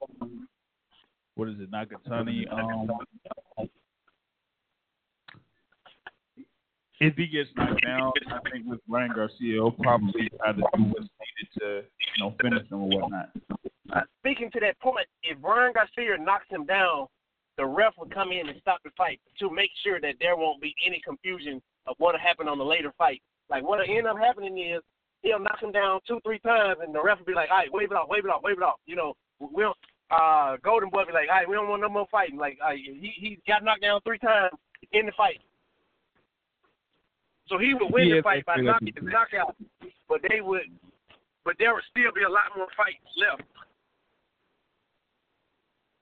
what is it, Nakatani? Um, if he gets knocked down, I think with Ryan Garcia, he'll probably try to do what's needed to, you know, finish him or whatnot. speaking to that point, if Ryan Garcia knocks him down, the ref would come in and stop the fight to make sure that there won't be any confusion of what happened on the later fight. Like what'll end up happening is he'll knock him down two, three times, and the ref will be like, "All right, wave it off, wave it off, wave it off." You know, we'll uh Golden Boy be like, "All right, we don't want no more fighting." Like, right, he he got knocked down three times in the fight, so he would win Yeah, the fight by good. knockout. But they would, but there would still be a lot more fights left.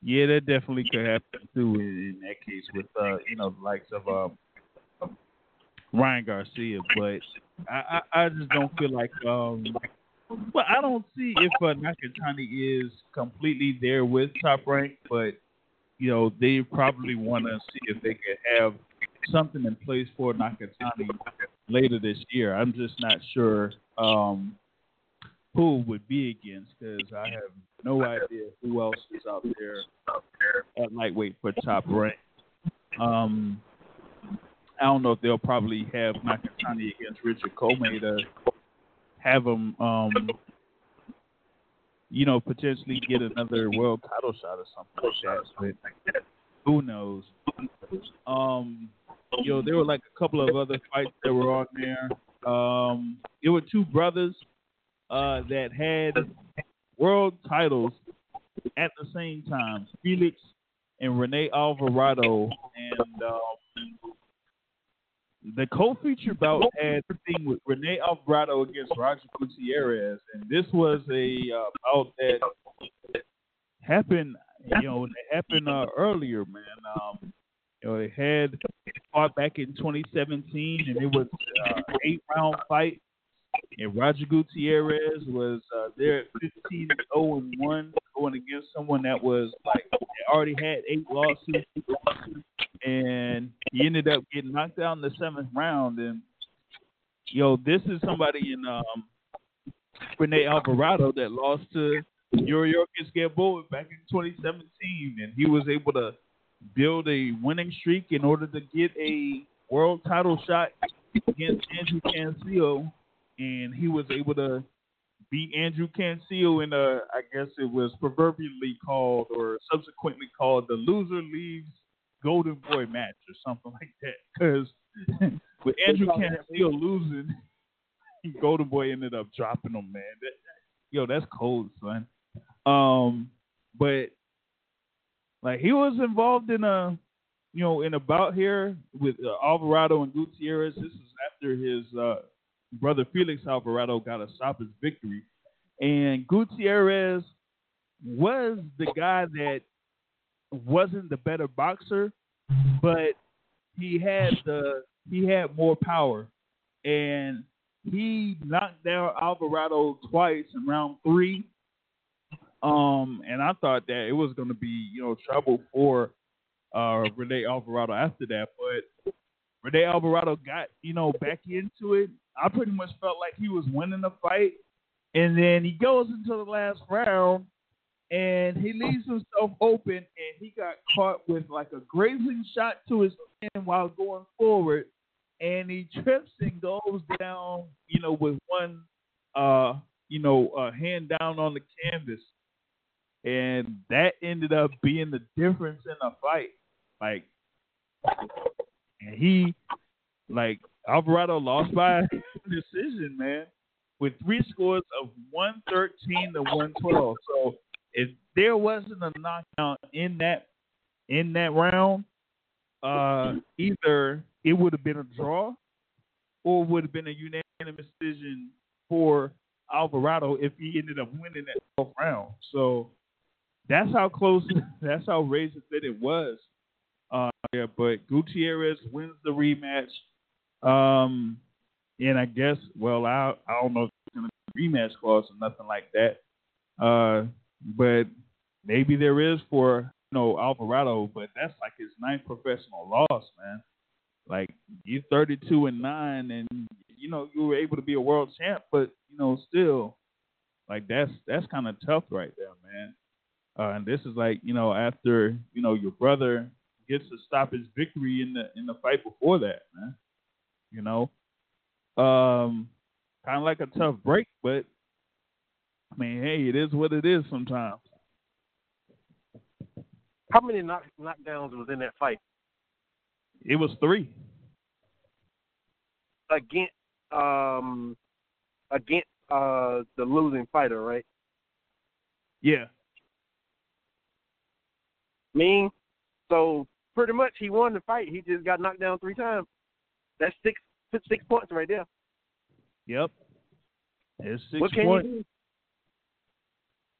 Yeah, that definitely could happen too in, in that case with uh, you know, the likes of um Ryan Garcia, but I, I, I just don't feel like um well I don't see if uh, Nakatani is completely there with top rank, but you know, they probably wanna see if they can have something in place for Nakatani later this year. I'm just not sure um who would be against because I have no idea who else is out there at lightweight for top rank. Um, I don't know if they'll probably have Nakatani against Richard Commey to have him, um, you know, potentially get another world title shot or something like that. But who knows? Um, you know, there were like a couple of other fights that were on there. Um, there were two brothers uh, that had world titles at the same time, Felix and Rene Alvarado, and um, the co-feature bout had a thing with Rene Alvarado against Roger Gutierrez, and this was a uh, bout that happened, you know, it happened uh, earlier, man. Um, you know, it had fought back in 2017, and it was uh, eight round fight. And Roger Gutierrez was uh, there at 15 0 and 1, going against someone that was like already had eight losses, and he ended up getting knocked out in the seventh round. And yo, this is somebody in um, Rene Alvarado that lost to Yuriorkis Gamboa back in 2017, and he was able to build a winning streak in order to get a world title shot against Andrew Cancio, and he was able to beat Andrew Cancio in a, I guess it was proverbially called or subsequently called the loser leaves Golden Boy match or something [laughs] like that. Because [laughs] with Andrew Cancio losing, [laughs] Golden Boy ended up dropping him, man. That, yo, that's cold, son. Um, but like he was involved in a, you know, in a bout here with uh, Alvarado and Gutierrez. This is after his uh, brother Felix Alvarado got a stoppage victory, and Gutierrez was the guy that wasn't the better boxer, but he had the he had more power, and he knocked down Alvarado twice in round three. Um, and I thought that it was going to be, you know, trouble for uh, Rene Alvarado after that, but Rene Alvarado got, you know, back into it. I pretty much felt like he was winning the fight, and then he goes into the last round, and he leaves himself open, and he got caught with like a grazing shot to his chin while going forward, and he trips and goes down, you know, with one, uh, you know, uh, hand down on the canvas and that ended up being the difference in the fight. Like, and he, like, Alvarado lost by [laughs] decision, man, with three scores of 113 to 112. So if there wasn't a knockout in that in that round, uh, either it would have been a draw or would have been a unanimous decision for Alvarado if he ended up winning that 12th round. So that's how close, [laughs] that's how razor thin it was. Uh, yeah, but Gutierrez wins the rematch. Um, and I guess, well, I I don't know if it's going to be a rematch clause or nothing like that. Uh, but maybe there is for you know Alvarado, but that's like his ninth professional loss, man. Like you're 32 and nine, and you know you were able to be a world champ, but you know still, like that's that's kind of tough right there, man. Uh, and this is like you know after you know your brother gets to stop his victory in the in the fight before that, man. You know, um, kind of like a tough break, but I mean, hey, it is what it is sometimes. How many knock, knockdowns was in that fight It was three. against um against uh the losing fighter, right? Yeah, mean, so pretty much he won the fight. He just got knocked down three times. That's six six points right there. yep. It's six what can points. you do?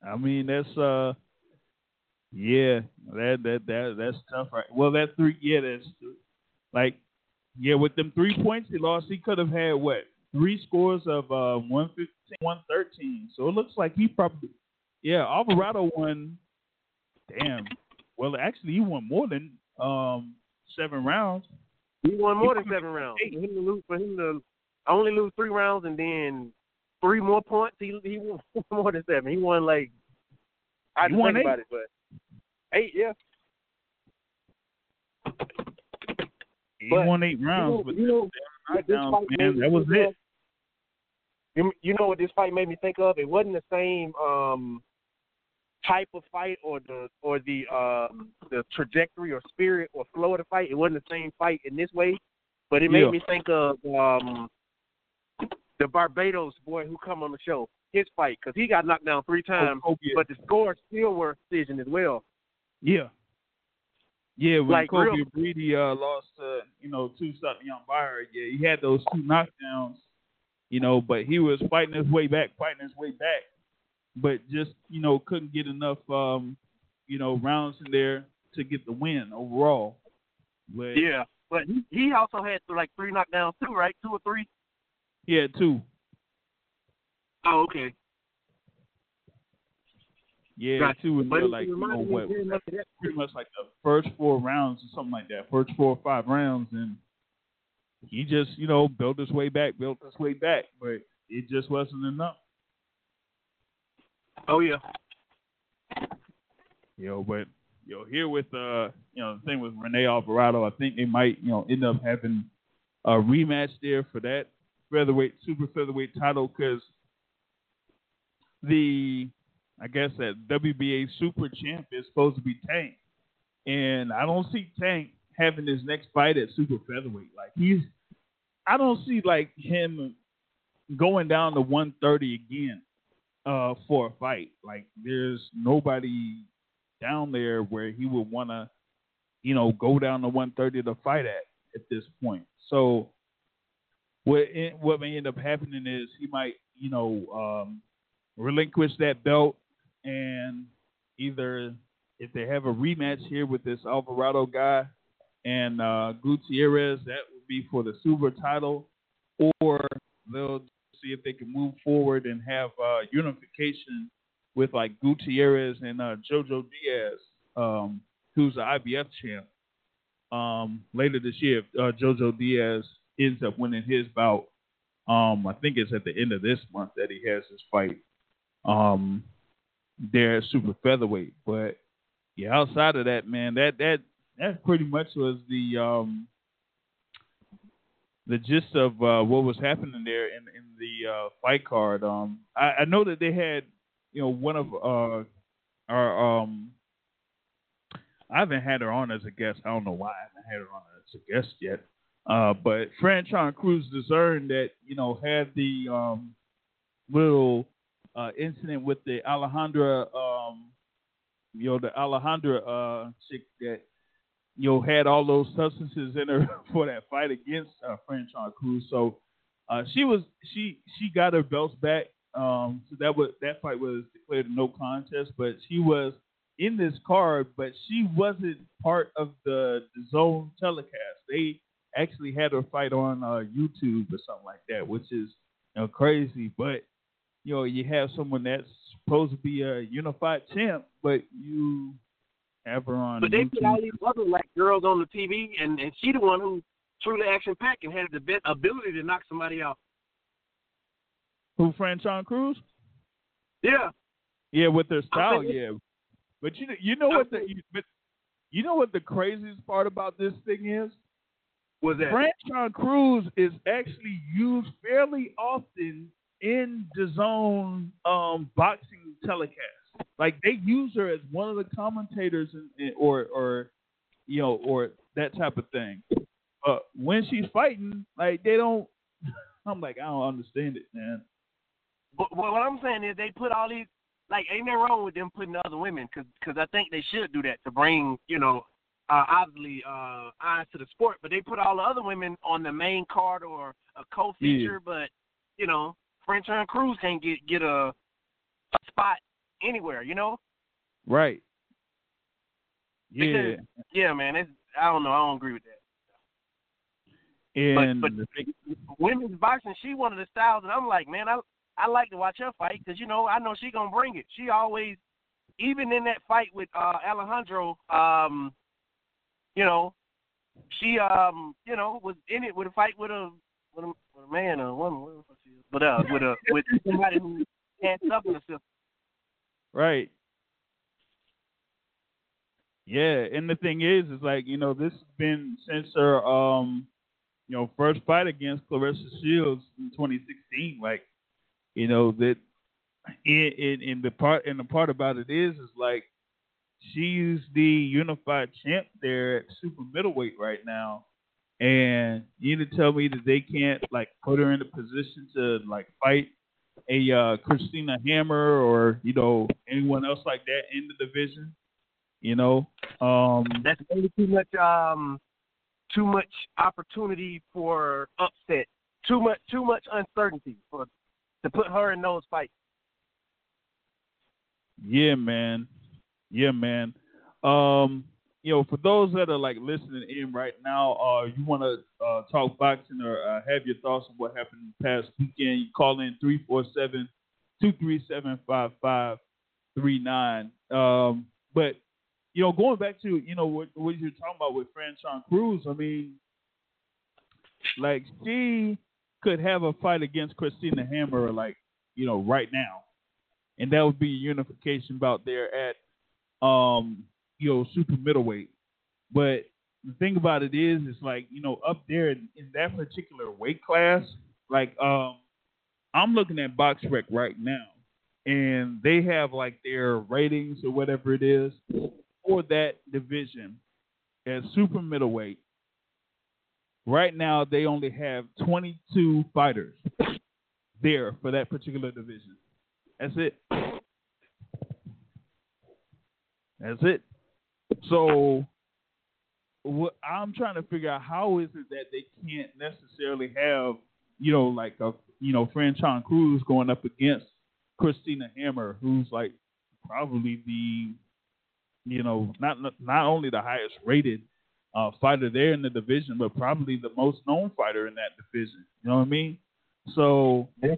I mean, that's uh, yeah, that that that that's tough, right? Well, that three, yeah, that's like, yeah, with them three points he lost, he could have had what three scores of uh 115, 113. So it looks like he probably, yeah, Alvarado won. Damn. Well, actually, he won more than um seven rounds. He won more than won seven rounds. eight. For him to lose, for him to only lose three rounds and then three more points, he he won [laughs] more than seven. He won like I He didn't think eight. about it, but eight, yeah. He But, won eight rounds, but you know, what this knockdowns, fight man, that was it. You, you know what this fight made me think of? It wasn't the same um type of fight or the or the uh the trajectory or spirit or flow of the fight. It wasn't the same fight in this way, but it made Yeah. me think of um the Barbados boy who come on the show. His fight because he got knocked down three times, Kobe- but the score still were decision as well. Yeah. Yeah, when Like, Kobe real- Brady uh, lost to, you know, two something young Byron, yeah, he had those two knockdowns, you know, but he was fighting his way back, fighting his way back. But just, you know, couldn't get enough um, you know, rounds in there to get the win overall. But Yeah, but he, he also had like three knockdowns too, right? Two or three. he had two. Oh, okay. Yeah, Gotcha. two was But like, you know, what, very much of that. pretty much like the first four rounds or something like that. First four or five rounds, and he just you know built his way back, built his way back, but it just wasn't enough. Oh yeah. You know, but you know here with uh you know the thing with Rene Alvarado, I think they might you know end up having a rematch there for that featherweight super featherweight title because the I guess that WBA super champ is supposed to be Tank, and I don't see Tank having his next fight at super featherweight. Like he's, I don't see like him going down to 130 again uh, for a fight. Like there's nobody down there where he would want to, you know, go down to 130 to fight at at this point. So what en- what may end up happening is he might, you know, um, relinquish that belt and either if they have a rematch here with this Alvarado guy and uh, Gutierrez, that would be for the super title, or they'll see if they can move forward and have uh, unification with like Gutierrez and uh, Jojo Diaz, um, who's the IBF champ. Um, later this year, if uh, Jojo Diaz ends up winning his bout, um, I think it's at the end of this month that he has his fight. Um, there at super featherweight, but yeah, outside of that, man, that that that pretty much was the um the gist of uh, what was happening there in in the uh, fight card. Um, I, I know that they had you know one of uh our um I haven't had her on as a guest. I don't know why I haven't had her on as a guest yet. Uh, but Franchon Crews-Dezurn that you know had the um, little uh, incident with the Alejandra, um, you know, the Alejandra uh, chick that you know had all those substances in her [laughs] for that fight against uh, Franchon Crews. So uh, she was she she got her belts back. Um, so that was that fight was declared a no contest, but she was in this card, but she wasn't part of the, DAZN telecast. They actually had her fight on uh, YouTube or something like that, which is you know crazy. But you know you have someone that's supposed to be a unified champ, but you have her on. But they put all these other girls on the TV, and and she the one who truly action packed and had the bit ability to knock somebody out. Who Franchon Crews? Yeah, Yeah, with their style, yeah. But you know, you know what the you, but you know what the craziest part about this thing is? was that Franchon Crews is actually used fairly often in DAZN um, boxing telecast. Like they use her as one of the commentators, in, in, or or you know, or that type of thing. But when she's fighting, like they don't. [laughs] I'm like, I don't understand it, man. But what I'm saying is they put all these like ain't nothing wrong with them putting the other women because cause I think they should do that to bring you know uh, obviously uh, eyes to the sport. But they put all the other women on the main card or a co-feature. But you know Franchon Crews can't get get a, a spot anywhere. You know. Right. Yeah. Because- Yeah, man. It's I don't know. I don't agree with that. And but thing- women's boxing, she one of the styles, and I'm like, man, I I like to watch her fight because you know I know she gonna bring it. She always, even in that fight with uh Alejandro, um, you know, she um, you know, was in it with a fight with a with a, with a man or a woman, whatever the fuck she is. but uh, with a with somebody who had stuff in the system. Right. Yeah, and the thing is, is like you know, this has been since her um, you know, first fight against Claressa Shields in 2016. Like, you know that, in, in the part and the part about it is, is like she's the unified champ there at super middleweight right now, and you need to tell me that they can't like put her in a position to like fight a uh, Christina Hammer or you know anyone else like that in the division. You know, um, That's maybe too much um, too much opportunity for upset. Too much too much uncertainty for to put her in those fights. yeah, man, yeah, man. Um, you know, for those that are like listening in right now, uh, you want to uh, talk boxing or uh, have your thoughts on what happened past weekend, you call in 347 237 5539. Um, but you know, going back to you know what what you're talking about with Franchon Crews, I mean, like she could have a fight against Christina Hammer, like you know, right now, and that would be a unification bout there at um you know super middleweight. But the thing about it is, it's like you know up there in, in that particular weight class, like um I'm looking at BoxRec right now, and they have like their ratings or whatever it is for that division at super middleweight. Right now, they only have 22 fighters there for that particular division. That's it. That's it. So, what I'm trying to figure out how is it that they can't necessarily have, you know, like a, you know, Franchon Crews going up against Christina Hammer, who's like probably the, you know, not not only the highest rated uh, fighter there in the division, but probably the most known fighter in that division. You know what I mean? So Yeah.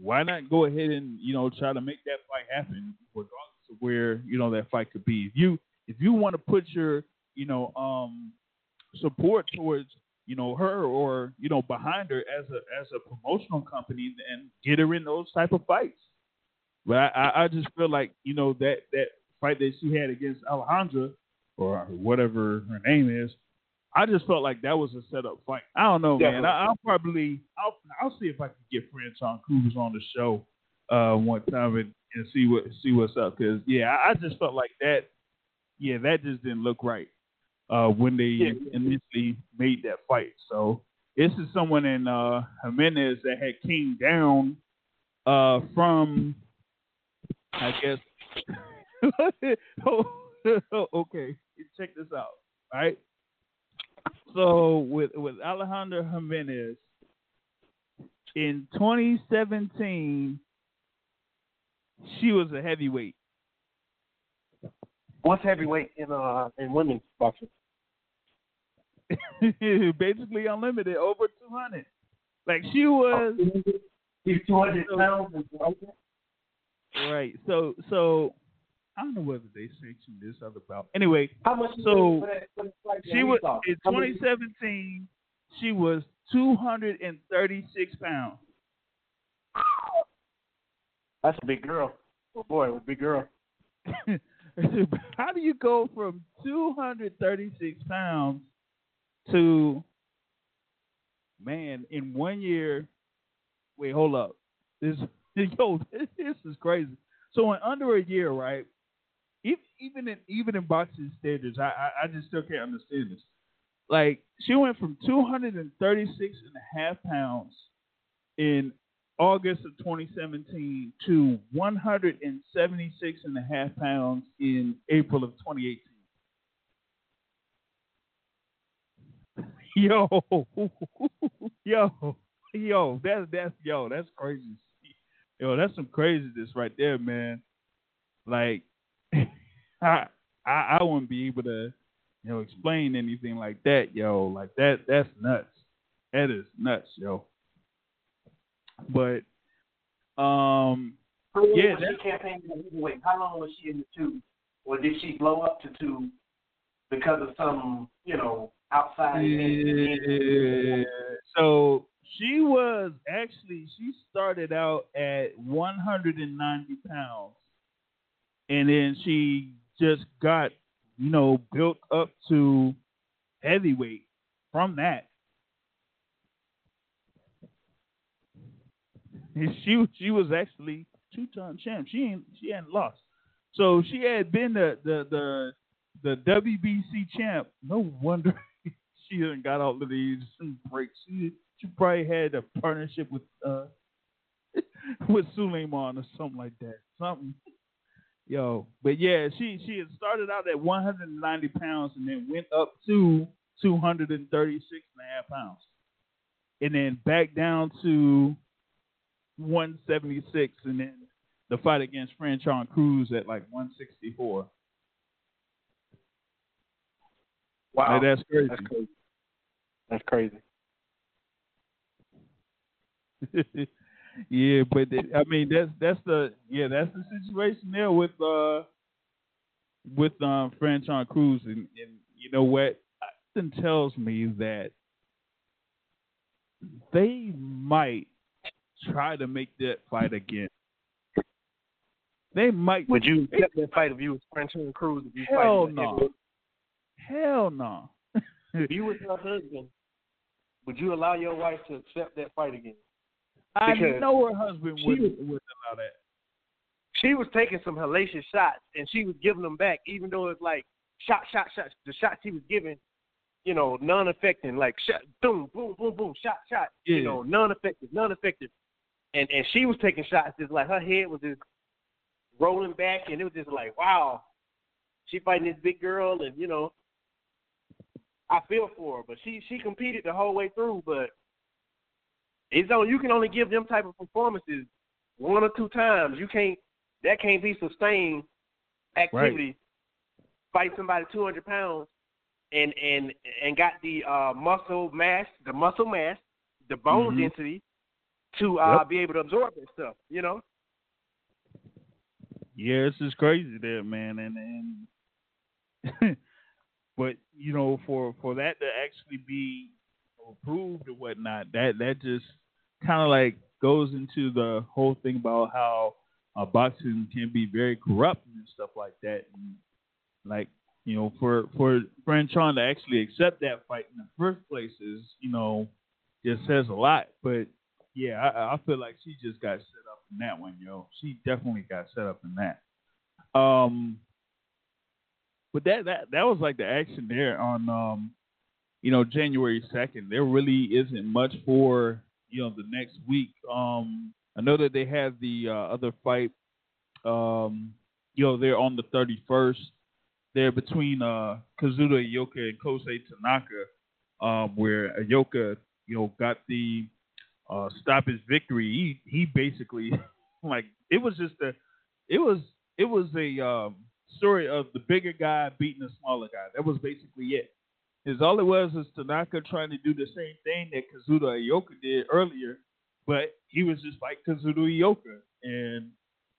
why not go ahead and you know try to make that fight happen, regardless of where you know that fight could be. If you if you want to put your you know um support towards you know her or you know behind her as a as a promotional company and get her in those type of fights. But I, I, I just feel like you know that that fight that she had against Alejandra or whatever her name is, I just felt like that was a setup fight. I don't know, man. Definitely. I, I'll probably I'll I'll see if I can get Franchon Crews on the show uh one time and, and see what see what's up. Cause yeah, I, I just felt like that yeah, that just didn't look right uh, when they Yeah. initially made that fight. So this is someone in uh, Jimenez that had came down uh, from, I guess. [laughs] okay, check this out. All right. So with with Alejandro Jimenez in 2017, she was a heavyweight. What's heavyweight in uh in women's boxing? [laughs] basically unlimited, over 200. Like she was He's two hundred pounds. right. So so I don't know whether they sanctioned this other bout. Anyway, How much? So, for that, for that fight that she was in 2017. She was 236 pounds. That's a big girl. Oh boy, a big girl. [laughs] How do you go from 236 pounds to man in one year? Wait, hold up. This [laughs] yo, [laughs] this is crazy. So in under a year, right? Even in even in boxing standards, I, I I just still can't understand this. Like she went from 236 and a half pounds in August of 2017 to 176 and a half pounds in April of 2018. [laughs] [laughs] Yo, yo, yo, that's that's yo, that's crazy. Yo, that's some craziness right there, man. Like, I I, I wouldn't be able to, you know, explain anything like that, yo. Like that that's nuts. That is nuts, yo. But um How long Yeah, was she campaigning in? How long was she in the two, or did she blow up to two because of some, you know, outside? Yeah. So she was actually she started out at 190 pounds, and then she just got you know built up to heavyweight from that. And [laughs] she she was actually two time champ. She ain't she hadn't lost. So she had been the the the the WBC champ. No wonder [laughs] she done got all of these breaks. She she probably had a partnership with uh [laughs] with Sulaiman or something like that. Something. Yo, but yeah, she she had started out at 190 pounds and then went up to 236 and a half pounds, and then back down to 176, and then the fight against Franchon Crews at like 164. Wow, that's crazy. that's crazy. That's crazy. [laughs] yeah, but it- I mean that's that's the yeah that's the situation there with uh with um Franchon Crews and, and you know what something tells me that they might try to make that fight again. They might. Would you accept that fight if you was Franchon Crews? If you Hell no. Hell no. If you was her husband, would you allow your wife to accept that fight again? I know her husband wouldn't, was- wouldn't allow that. She was taking some hellacious shots, and she was giving them back, even though it's like shot, shot, shot. The shots she was giving, you know, non-affecting, like shot, boom, boom, boom, boom, shot, shot. Yeah. You know, non-effective, non-effective. And and she was taking shots, just like her head was just rolling back, and it was just like, wow, she fighting this big girl, and you know, I feel for her, but she she competed the whole way through, but it's on. You can only give them type of performances one or two times. You can't. That can't be sustained activity. Fight somebody two hundred pounds and and and got the uh, muscle mass, the muscle mass, the bone Mhm. density to uh, Yep. be able to absorb that stuff. You know. Yeah, it's just crazy there, man, and and [laughs] but you know, for for that to actually be approved or whatnot, that that just kind of like goes into the whole thing about how uh, boxing can be very corrupt and stuff like that, and like you know, for for Franchon to actually accept that fight in the first place is you know just says a lot, but yeah, I, I feel like she just got set up in that one, yo. She definitely got set up in that. Um, but that that that was like the action there on um, you know, January second. There really isn't much for you know the next week. Um, I know that they have the uh, other fight. Um, you know, they're on the thirty first. They're between uh, Kazuto Ioka and Kosei Tanaka, um, where Ioka, you know, got the uh, stop his victory. He he basically [laughs] like it was just a it was it was a um, story of the bigger guy beating the smaller guy. That was basically it. Is all it was is Tanaka trying to do the same thing that Kazuto Ioka did earlier, but he was just like Kazuto Ioka. And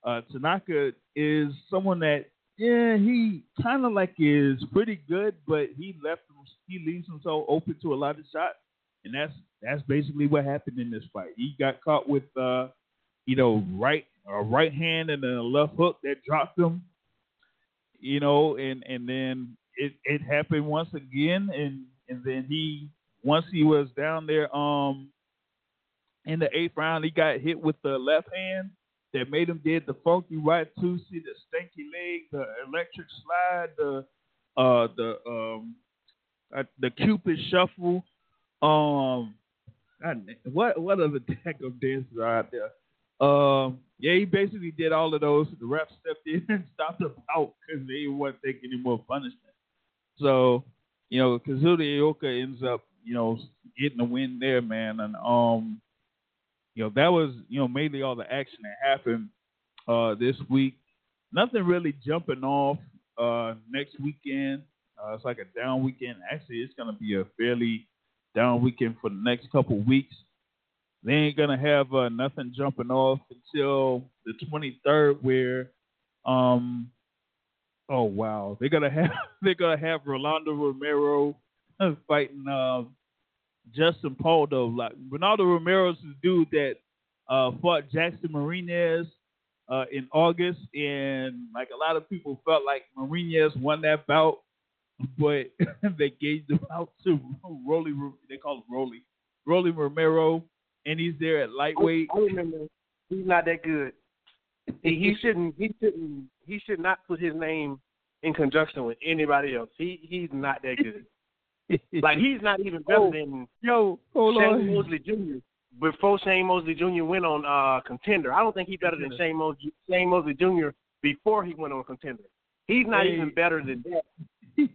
uh, Tanaka is someone that yeah he kind of like is pretty good, but he left he leaves himself open to a lot of shots, and that's that's basically what happened in this fight. He got caught with uh, you know right a right hand and a left hook that dropped him, you know, and and then it it happened once again, and and then he once he was down there um in the eighth round, he got hit with the left hand that made him did the funky right two, see the stinky leg, the electric slide, the uh the um uh, the cupid shuffle. Um, what what other [laughs] deck of dances are out there? Um, yeah, he basically did all of those. The ref stepped in [laughs] and stopped the bout because they weren't taking any more punishment. So, you know, Kazuto Ioka ends up, you know, getting the win there, man. And um, you know, that was, you know, mainly all the action that happened uh this week. Nothing really jumping off uh next weekend. Uh, it's like a down weekend. Actually, it's gonna be a fairly down weekend for the next couple weeks. They ain't gonna have uh, nothing jumping off until the 23rd, where um oh wow they're gonna have [laughs] they're gonna have Rolando Romero fighting uh, Justin Pauldo. Like Ronaldo Romero's the dude that uh, fought Jackson Marinez uh, in August, and like a lot of people felt like Marinez won that bout, but [laughs] they gave the bout to [laughs] Rolly. They call him Rolly, Rolly Romero, and he's there at lightweight. I remember he's not that good. He, he [laughs] shouldn't. He shouldn't. He should not put his name in conjunction with anybody else. He he's not that good. [laughs] like he's not even better Oh, than Yo, hold Shane on. Mosley Jr. Before Shane Mosley Jr. went on uh contender, I don't think he's better than Shane Mosley, Shane Mosley Jr. before he went on contender. He's not Hey. even better than that. [laughs]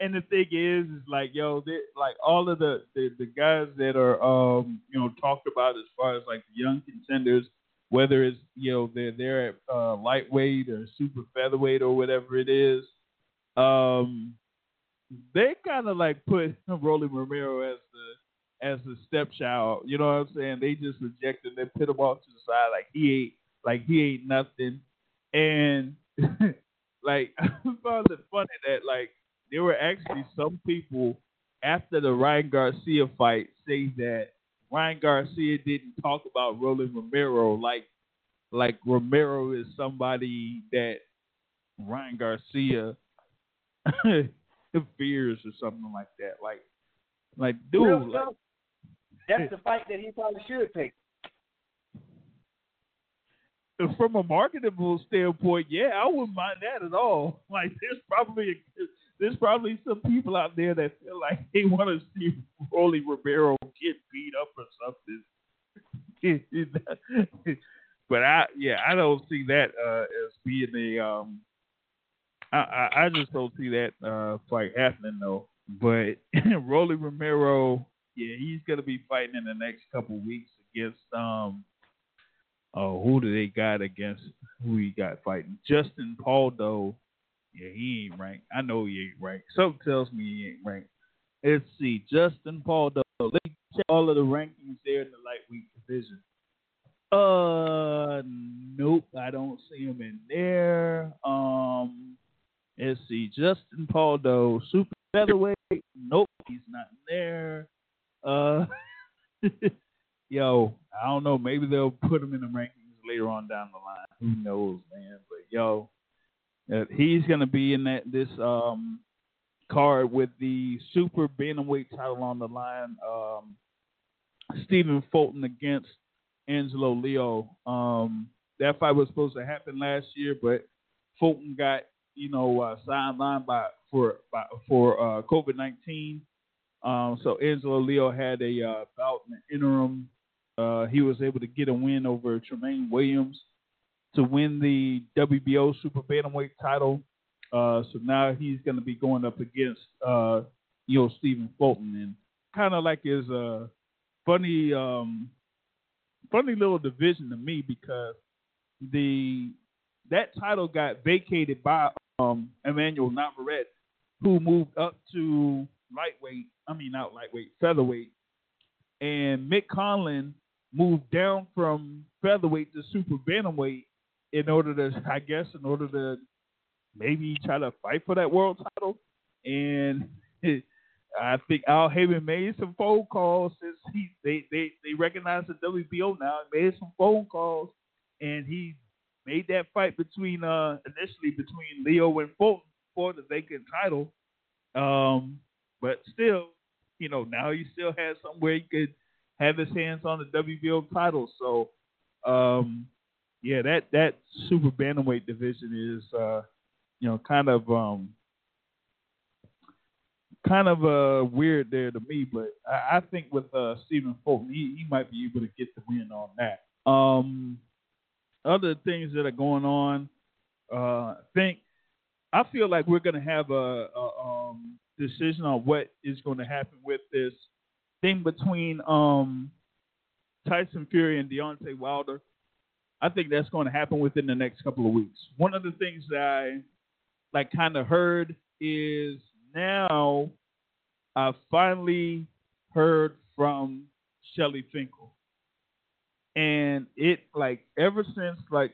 and the thing is, is like, yo, they, like all of the, the the guys that are, um, you know, talked about as far as like the young contenders, whether it's you know they're they're uh, lightweight or super featherweight or whatever it is, um, they kind of like put [laughs] Rolly Romero as the as the stepchild. You know what I'm saying? They just rejected him, put him off to the side like he ain't like he ain't nothing, and [laughs] like [laughs] I found it funny that like there were actually some people after the Ryan Garcia fight say that Ryan Garcia didn't talk about Roland Romero like like Romero is somebody that Ryan Garcia [laughs] fears or something like that. Like like dude, Real like, that's the fight that he probably should take. from a marketable standpoint, yeah, I wouldn't mind that at all. [laughs] Like there's probably there's probably some people out there that feel like they want to see Rolly Romero get beat up or something. [laughs] but I yeah, I don't see that uh, as being a um I, I I just don't see that uh fight happening though. But [laughs] Rolly Romero, yeah, he's gonna be fighting in the next couple weeks against um Oh, who do they got against who he got fighting? Justin Pauldo. Yeah, he ain't ranked. I know he ain't ranked. Something tells me he ain't ranked. Let's see. Justin Pauldo. Let me check all of the rankings there in the lightweight division. Uh nope, I don't see him in there. Um let's see. Justin Pauldo, super featherweight. Nope, he's not in there. Uh [laughs] yo, I don't know. Maybe they'll put him in the rankings later on down the line. Who knows, man? But yo, uh, he's gonna be in that this um card with the super bantamweight title on the line. Um, Stephen Fulton against Angelo Leo. Um, that fight was supposed to happen last year, but Fulton got you know, uh, sidelined by for by, for uh, COVID nineteen. Um, so Angelo Leo had a uh, bout in the interim. Uh, he was able to get a win over Tremaine Williams to win the WBO super bantamweight title. Uh, so now he's going to be going up against uh, you know Stephen Fulton, and kind of like his uh, funny um, funny little division to me because the that title got vacated by um, Emmanuel Navarrete, who moved up to lightweight. I mean, not lightweight, featherweight, and Mick Conlan moved down from featherweight to super bantamweight in order to, [laughs] I guess, in order to maybe try to fight for that world title. And [laughs] I think Al Haymon made some phone calls since he they they they recognize the WBO now. Made some phone calls, and he made that fight between uh initially between Leo and Fulton for the vacant title. Um, but still, you know, now he still has somewhere he could have his hands on the WBO title. So, um, yeah, that that super bantamweight division is, uh, you know, kind of um, kind of uh, weird there to me. But I, I think with uh, Stephen Fulton, he, he might be able to get the win on that. Um, other things that are going on, uh, I think I feel like we're going to have a, a um, decision on what is going to happen with this thing between um, Tyson Fury and Deontay Wilder. I think that's going to happen within the next couple of weeks. One of the things that I like kind of heard is now I finally heard from Shelly Finkel. And it like ever since like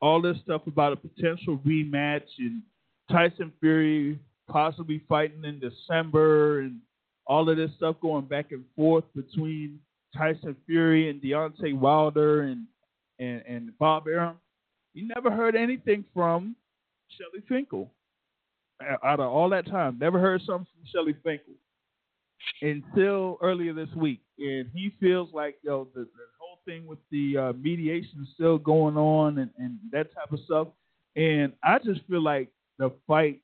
all this stuff about a potential rematch and Tyson Fury possibly fighting in December and all of this stuff going back and forth between Tyson Fury and Deontay Wilder and and, and Bob Arum, you never heard anything from Shelly Finkel. Out of all that time, never heard something from Shelly Finkel until earlier this week, and he feels like yo the, the whole thing with the uh, mediation still going on and, and that type of stuff, and I just feel like the fight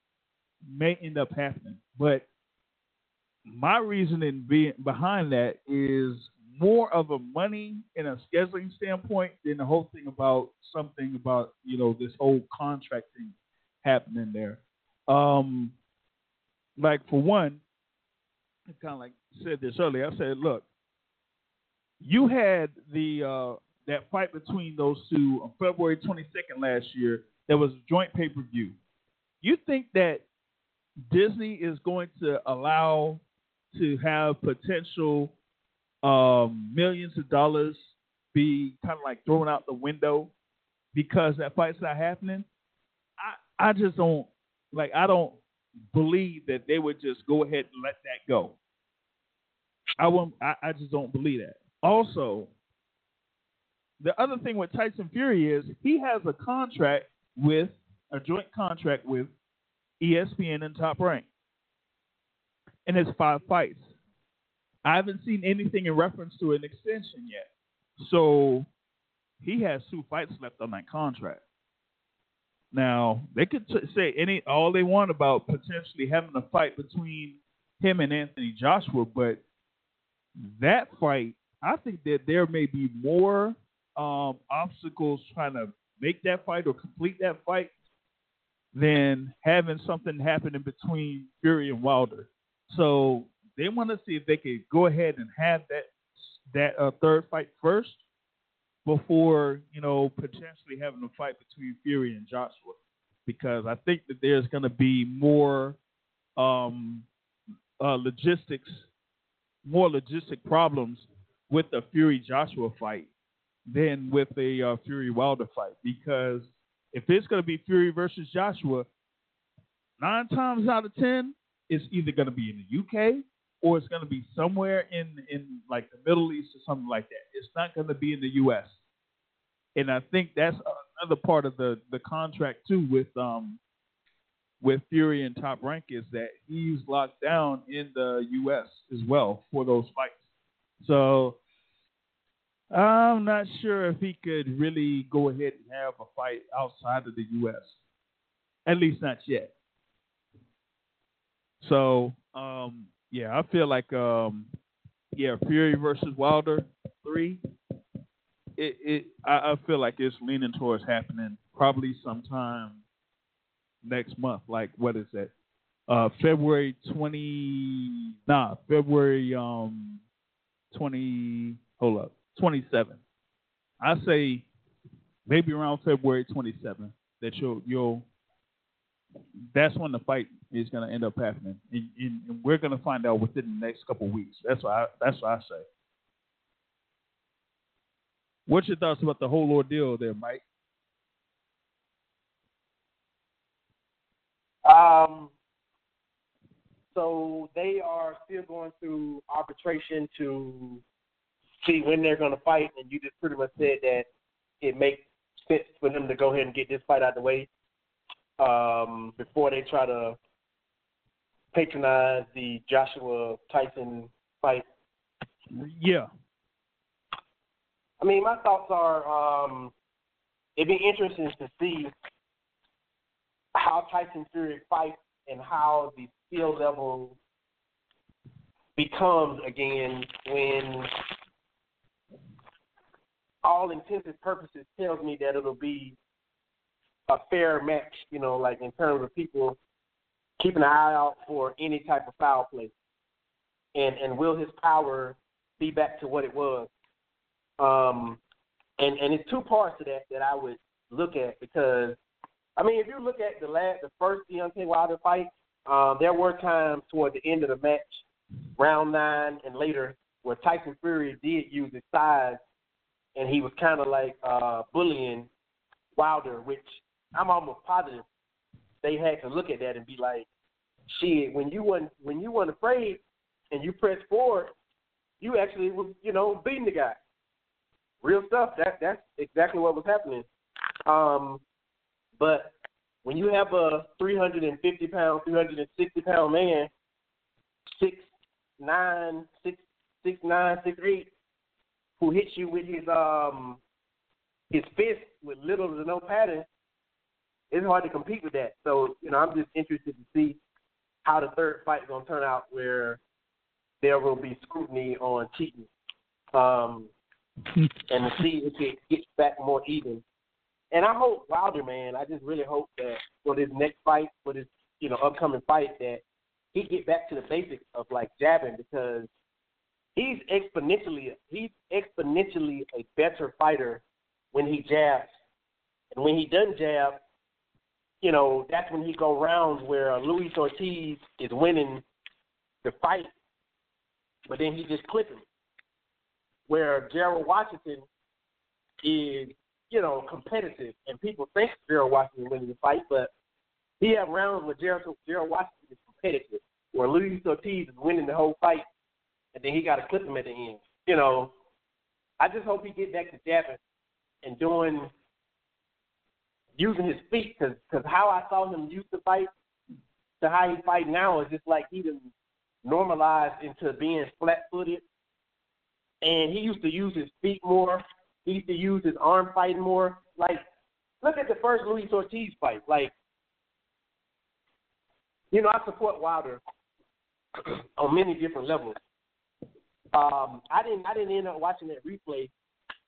may end up happening, but my reasoning being behind that is more of a money and a scheduling standpoint than the whole thing about something about you know this whole contract thing happening there. Um, like for one, I kind of like said this earlier. I said, look, you had the uh, that fight between those two on February 22nd last year. There was a joint pay per view. You think that Disney is going to allow to have potential um, millions of dollars be kind of like thrown out the window because that fight's not happening. I I just don't like I don't believe that they would just go ahead and let that go. I won't I, I just don't believe that. Also, the other thing with Tyson Fury is he has a contract with a joint contract with ESPN and Top Rank. And it's five fights. I haven't seen anything in reference to an extension yet. So he has two fights left on that contract. Now they could t- say any all they want about potentially having a fight between him and Anthony Joshua, but that fight, I think that there may be more um, obstacles trying to make that fight or complete that fight than having something happen in between Fury and Wilder. So they want to see if they could go ahead and have that that uh, third fight first before you know potentially having a fight between Fury and Joshua, because I think that there's going to be more um, uh, logistics, more logistic problems with the Fury Joshua fight than with a uh, Fury Wilder fight, because if it's going to be Fury versus Joshua, nine times out of ten, it's either going to be in the UK or it's going to be somewhere in in like the Middle East or something like that. It's not going to be in the U.S. And I think that's another part of the the contract too with um with Fury and Top Rank is that he's locked down in the U.S. as well for those fights. So I'm not sure if he could really go ahead and have a fight outside of the U.S. At least not yet. So, um, yeah, I feel like, um, yeah, Fury versus Wilder three. It, it, I, I feel like it's leaning towards happening probably sometime next month. Like, what is that? Uh, February twenty. Nah, February um twenty. Hold up, twenty seven. I say maybe around February twenty seventh that you'll you'll that's when the fight is going to end up happening, and, and, and we're going to find out within the next couple weeks. That's what I, that's what I say. What's your thoughts about the whole ordeal there, Mike? Um, so they are still going through arbitration to see when they're going to fight, and you just pretty much said that it makes sense for them to go ahead and get this fight out of the way um, before they try to patronize the Joshua Tyson fight. Yeah. I mean, my thoughts are um, it'd be interesting to see how Tyson Fury fights and how the skill level becomes again when all intents and purposes tells me that it'll be a fair match, you know, like in terms of people keeping an eye out for any type of foul play. And and will his power be back to what it was? Um and and it's two parts to that that I would look at because I mean if you look at the last the first Deontay Wilder fight, um, there were times toward the end of the match, round nine and later, where Tyson Fury did use his size and he was kind of like uh, bullying Wilder, which I'm almost positive they had to look at that and be like, shit, when you weren't when you weren't afraid and you pressed forward, you actually was, you know, beating the guy. Real stuff. That that's exactly what was happening. Um, but when you have a 350 pound, 360 pound man, six nine, six six nine, six eight, who hits you with his um his fist with little to no padding, it's hard to compete with that. So, you know, I'm just interested to see how the third fight is gonna turn out where there will be scrutiny on cheating. Um [laughs] and to see if it gets back more even. And I hope Wilder, man, I just really hope that for this next fight, for this, you know, upcoming fight that he get back to the basics of like jabbing because he's exponentially he's exponentially a better fighter when he jabs. And when he doesn't jab, you know, that's when he go rounds where uh, Luis Ortiz is winning the fight, but then he just clipping. Where Gerald Washington is, you know, competitive, and people think Gerald Washington is winning the fight, but he have rounds where Gerald, Gerald Washington is competitive, where Luis Ortiz is winning the whole fight, and then he got to clip him at the end. You know, I just hope he get back to jabbing and doing using his feet because cause how I saw him used to fight to how he fight now is just like he done normalized into being flat footed. And he used to use his feet more. He used to use his arm fighting more. Like, look at the first Luis Ortiz fight. Like, you know, I support Wilder [clears throat] on many different levels. Um, I didn't, I didn't end up watching that replay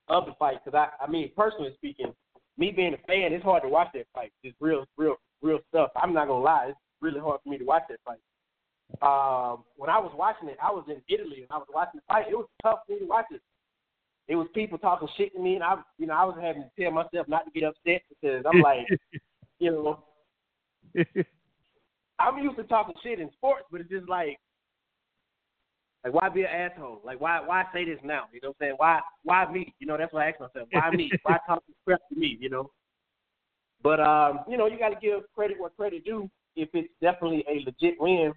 of the fight because I, I mean, personally speaking, me being a fan, it's hard to watch that fight. It's real, real, real stuff. I'm not gonna lie, it's really hard for me to watch that fight. Um, when I was watching it, I was in Italy and I was watching the fight. It was tough for me to watch it. It was people talking shit to me, and I, you know, I was having to tell myself not to get upset because I'm like, [laughs] you know, I'm used to talking shit in sports, but it's just like, like why be an asshole? Like why why say this now? You know what I'm saying? Why why me? You know, that's what I ask myself. Why me? [laughs] why talk this crap to me, you know? But um, you know, you gotta give credit where credit due if it's definitely a legit win.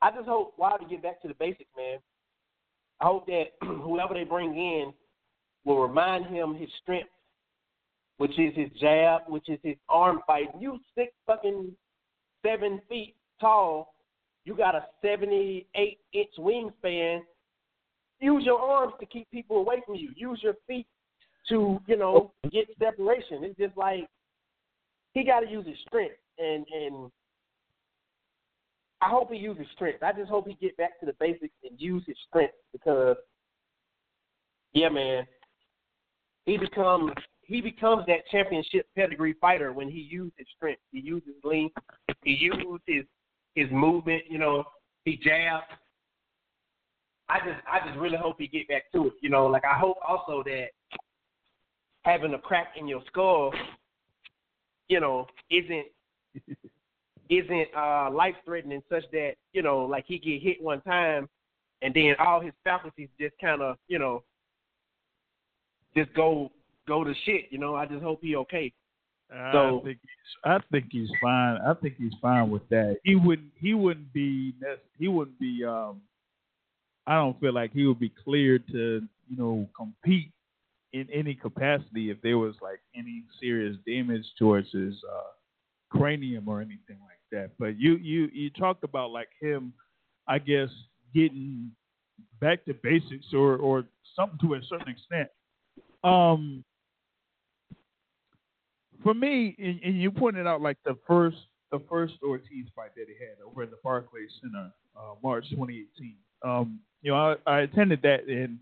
I just hope Wilder get back to the basics, man. I hope that [clears throat] whoever they bring in will remind him his strength, which is his jab, which is his arm fight. You six fucking seven feet tall, you got a seventy eight inch wingspan. Use your arms to keep people away from you. Use your feet to, you know, get separation. It's just like he got to use his strength, and and I hope he uses strength. I just hope he get back to the basics and use his strength because, yeah, man, he becomes he becomes that championship pedigree fighter when he uses his strength. He uses length. He uses his his movement. You know, he jabs. I just I just really hope he get back to it. You know, like I hope also that having a crack in your skull, you know, isn't [laughs] isn't uh life threatening such that, you know, like he get hit one time and then all his faculties just kinda, you know, just go go to shit, you know. I just hope he okay. So- I think he's, I think he's fine. I think he's fine with that. He wouldn't. He wouldn't be. He wouldn't be. Um, I don't feel like he would be cleared to, you know, compete in any capacity if there was like any serious damage towards his uh, cranium or anything like that. But you, you, you talked about like him, I guess, getting back to basics or or something to a certain extent. Um, for me, and, and you pointed out like the first the first Ortiz fight that he had over at the Barclays Center, uh, March 2018. Um, you know, I, I attended that, and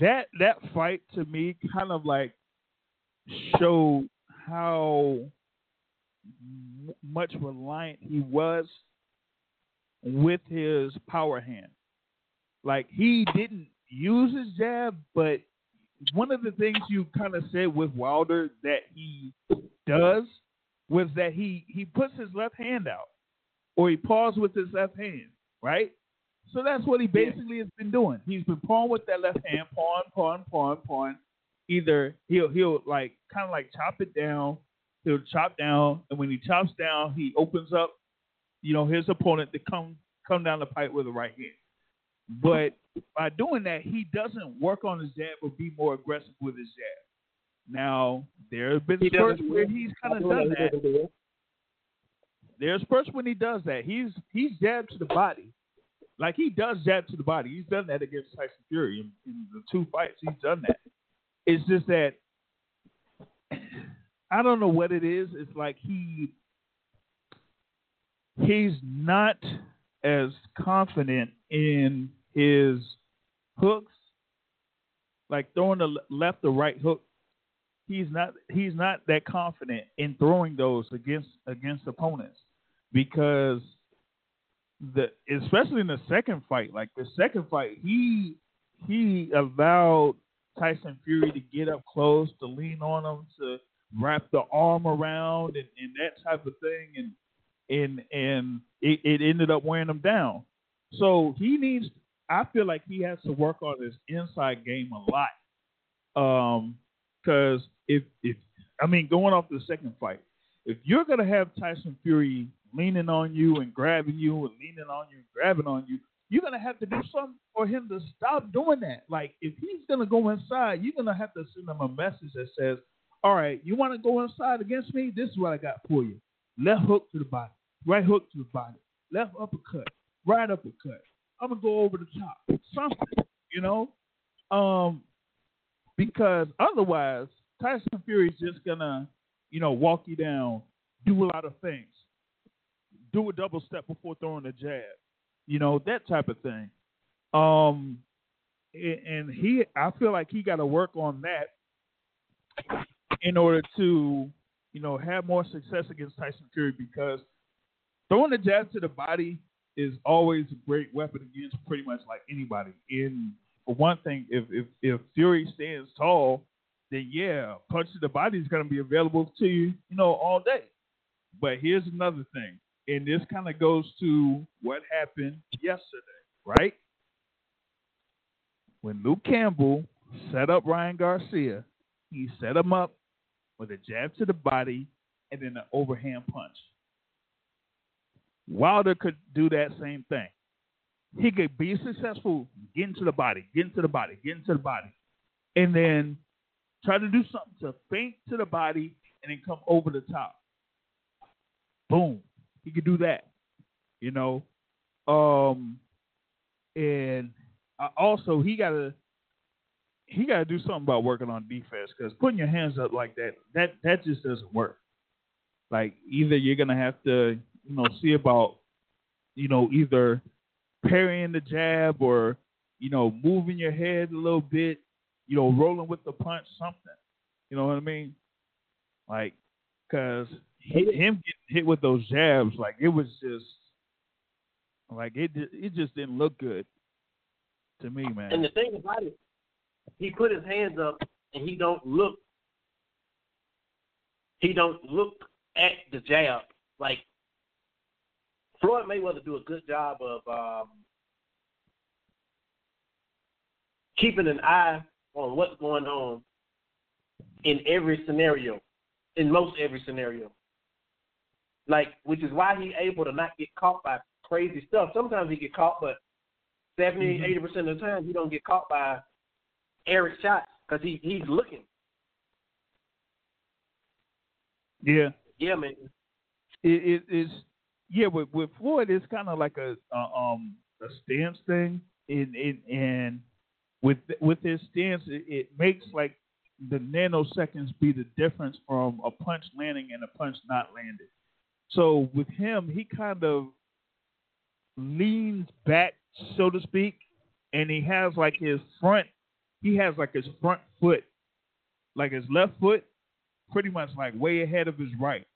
that that fight to me kind of like showed how much reliant he was with his power hand. Like he didn't use his jab, but one of the things you kind of said with Wilder that he does was that he he puts his left hand out or he paws with his left hand, right? So that's what he Yeah. basically has been doing. He's been pawing with that left hand, pawing, pawing, pawing, pawing. Either he'll he'll like kind of like chop it down, he'll chop down, and when he chops down, he opens up, you know, his opponent to come come down the pipe with the right hand. But by doing that, he doesn't work on his jab or be more aggressive with his jab. Now there have been He spurts where he's kind of done that. do. There's spurts when he does that. He's he's jabbed to the body. Like he does jab to the body. He's done that against Tyson Fury in, in the two fights. He's done that. It's just that I don't know what it is. It's like he he's not as confident in his hooks, like throwing the left or right hook. He's not he's not that confident in throwing those against against opponents because the especially in the second fight, like the second fight, he he allowed Tyson Fury to get up close, to lean on him, to wrap the arm around and, and that type of thing and and and it, it ended up wearing him down. So he needs I feel like he has to work on his inside game a lot. Um because if if I mean going off the second fight, if you're gonna have Tyson Fury leaning on you and grabbing you and leaning on you and grabbing on you, you're gonna have to do something for him to stop doing that. Like if he's gonna go inside, you're gonna have to send him a message that says, All right, you wanna go inside against me? This is what I got for you. Left hook to the body, right hook to the body, left uppercut, right uppercut. I'm gonna go over the top. Something, you know? Um because otherwise Tyson Fury's just gonna, you know, walk you down, do a lot of things. Do a double step before throwing a jab. You know, that type of thing. Um and he I feel like he gotta work on that in order to, you know, have more success against Tyson Fury because throwing a jab to the body is always a great weapon against pretty much like anybody. In for one thing, if if, if Fury stands tall, then yeah, punch to the body is going to be available to you, you know, all day. But here's another thing, and this kind of goes to what happened yesterday, right? When Luke Campbell set up Ryan Garcia, he set him up with a jab to the body and then an overhand punch. Wilder could do that same thing. He could be successful get into the body, get into the body, get into the body, and then try to do something to faint to the body and then come over the top. Boom. He could do that. You know? Um and also he gotta he gotta do something about working on defense because putting your hands up like that that that just doesn't work. Like either you're gonna have to, you know, see about, you know, either parrying the jab or, you know, moving your head a little bit, you know, rolling with the punch, something. You know what I mean? Like, cause him getting hit with those jabs, like it was just, like it, it just didn't look good to me, man. And the thing about it, he put his hands up and he don't look. He don't look at the jab like Floyd Mayweather do a good job of um, keeping an eye on what's going on in every scenario, in most every scenario. Like, which is why he's able to not get caught by crazy stuff. Sometimes he get caught, but 70, Mhm. 80 percent of the time he don't get caught by Eric shots because he he's looking. yeah, Yeah, man. it, it is yeah with with Floyd it's kind of like a uh, um a stance thing in in and with with his stance it, it makes like the nanoseconds be the difference from a punch landing and a punch not landing. So with him, he kind of leans back, so to speak, and he has like his front, he has like his front foot, like his left foot, pretty much like way ahead of his right.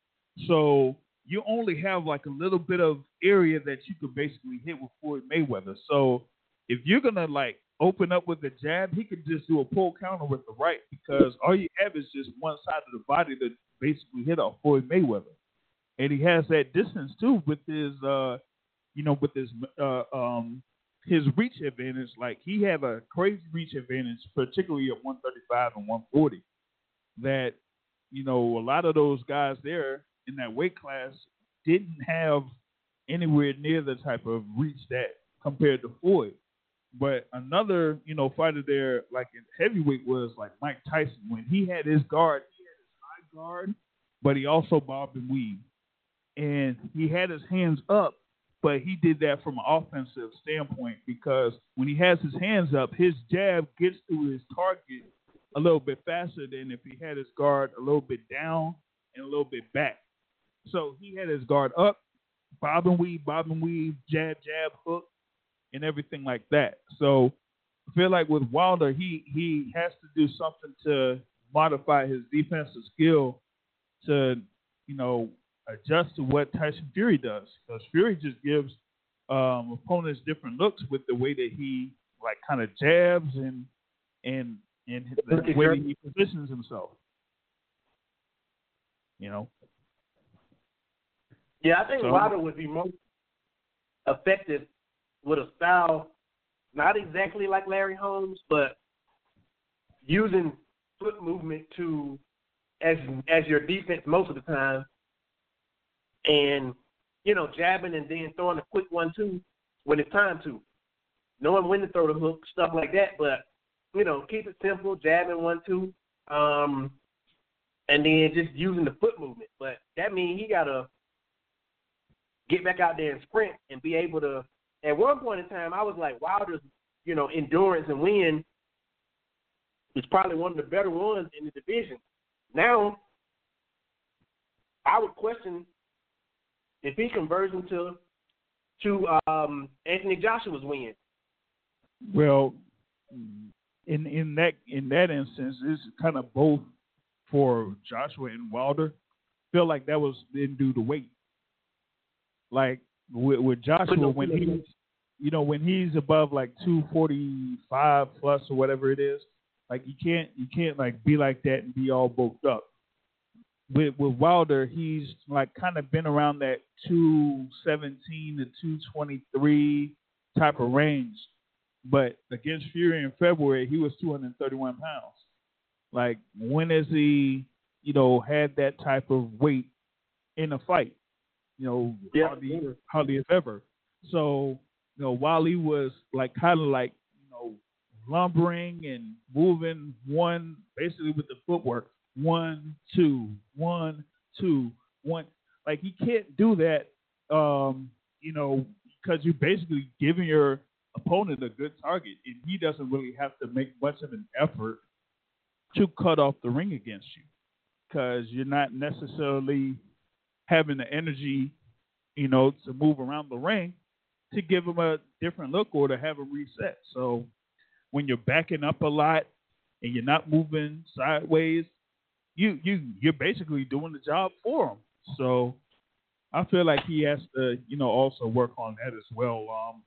So you only have like a little bit of area that you could basically hit with Floyd Mayweather. So if you're gonna like open up with a jab, he could just do a pull counter with the right because all you have is just one side of the body to basically hit off Floyd Mayweather, and he has that distance too with his, uh, you know, with his, uh, um, his reach advantage. Like he had a crazy reach advantage, particularly at 135 and 140. That you know, a lot of those guys there in that weight class didn't have anywhere near the type of reach that compared to Floyd. But another, you know, fighter there, like in heavyweight, was like Mike Tyson. When he had his guard, he had his high guard, but he also bobbed and weaved, and he had his hands up. But he did that from an offensive standpoint because when he has his hands up, his jab gets to his target a little bit faster than if he had his guard a little bit down and a little bit back. So he had his guard up, bob and weave, bob and weave, jab, jab, hook, and everything like that. So I feel like with Wilder, he he has to do something to modify his defensive skill to, you know, adjust to what Tyson Fury does. Because Fury just gives um, opponents different looks with the way that he like kind of jabs and and and the way that he positions himself. You know. Yeah, I think So- Wilder would be most effective with a style not exactly like Larry Holmes, but using foot movement to as as your defense most of the time, and you know jabbing and then throwing a quick one two when it's time to, knowing when to throw the hook, stuff like that. But you know, keep it simple, jabbing one two, um, and then just using the foot movement. But that means he gotta get back out there and sprint and be able to. At one point in time, I was like, Wilder's, you know, endurance and win is probably one of the better ones in the division. Now, I would question if he converts into to um, Anthony Joshua's win. Well, in in that in that instance, it's kind of both for Joshua and Wilder. Feel like that was didn't do the weight. Like with, with Joshua, when he's you know when he's above like two forty five plus or whatever it is, like you can't you can't like be like that and be all bulked up. With with Wilder, he's like kind of been around that two seventeen to two twenty three type of range. But against Fury in February, he was 231 pounds. Like, when has he, you know, had that type of weight in a fight? You know, Yeah. hardly, hardly if ever. So, you know, while he was like kind of like, you know, lumbering and moving one, basically with the footwork, one, two, one, two, one. Like he can't do that, um, you know, because you're basically giving your opponent a good target, and he doesn't really have to make much of an effort to cut off the ring against you, because you're not necessarily having the energy, you know, to move around the ring to give him a different look or to have a reset. So when you're backing up a lot and you're not moving sideways, you you you're basically doing the job for him. So I feel like he has to, you know, also work on that as well. Um,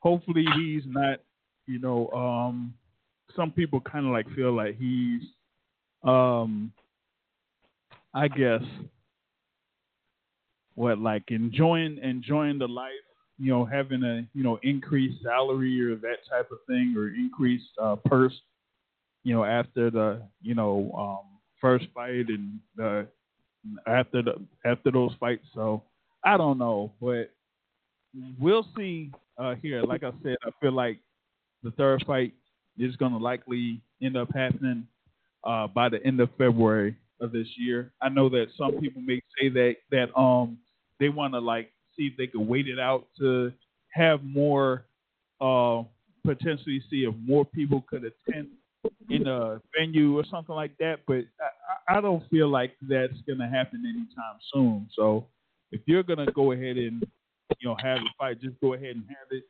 hopefully he's not, you know, um, some people kind of like feel like he's, um, I guess, what like enjoying enjoying the life, you know, having a you know increased salary or that type of thing or increased uh, purse, you know, after the you know um, first fight and the after the after those fights. So I don't know, but we'll see uh, here. Like I said, I feel like the third fight is going to likely end up happening uh, by the end of February of this year. I know that some people may say that that um they want to like see if they could wait it out to have more uh potentially see if more people could attend in a venue or something like that. But I, I don't feel like that's going to happen anytime soon. So if you're going to go ahead and you know have the fight, just go ahead and have it.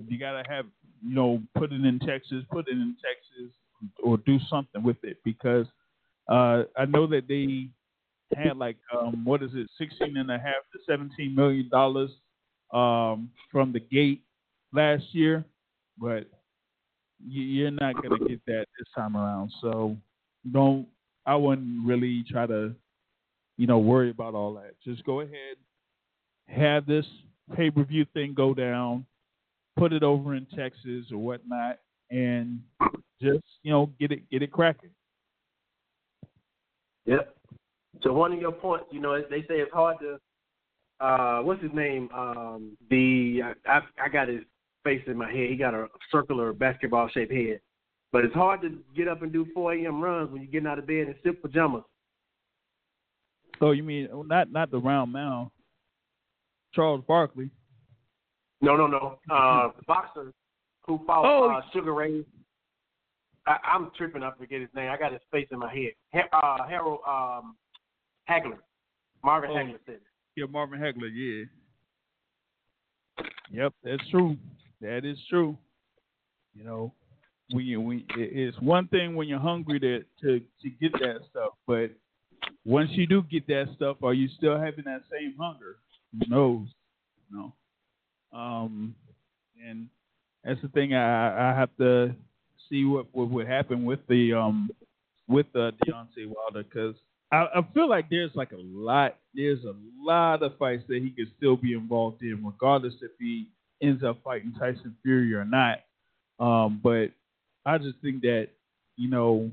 If you got to have you know put it in Texas, put it in Texas, or do something with it because uh, I know that they had like um, what is it, sixteen and a half to seventeen million dollars um, from the gate last year, but you're not gonna get that this time around. So don't. I wouldn't really try to, you know, worry about all that. Just go ahead, have this pay per view thing go down, put it over in Texas or whatnot, and just you know get it get it cracking. Yep. So one of your points, you know, they say it's hard to. Uh, what's his name? Um, the I, I got his face in my head. He got a circular basketball shaped head. But it's hard to get up and do 4 a.m. runs when you're getting out of bed in silk pajamas. Oh, you mean not not the round mound? Charles Barkley. No, no, no. Uh, boxer who fought Oh. uh, Sugar Ray. I, I'm tripping. I forget his name. I got his face in my head. Uh, Harold um, Hagler. Marvin Oh. Hagler said it. Yeah, Marvin Hagler. Yeah. Yep, that's true. That is true. You know, when you when it's one thing when you're hungry to to to get that stuff, but once you do get that stuff, are you still having that same hunger? Who knows? No. Um, and that's the thing. I I have to see what what would happen with the um with uh, Deontay Wilder because I, I feel like there's like a lot there's a lot of fights that he could still be involved in, regardless if he ends up fighting Tyson Fury or not. Um, but I just think that you know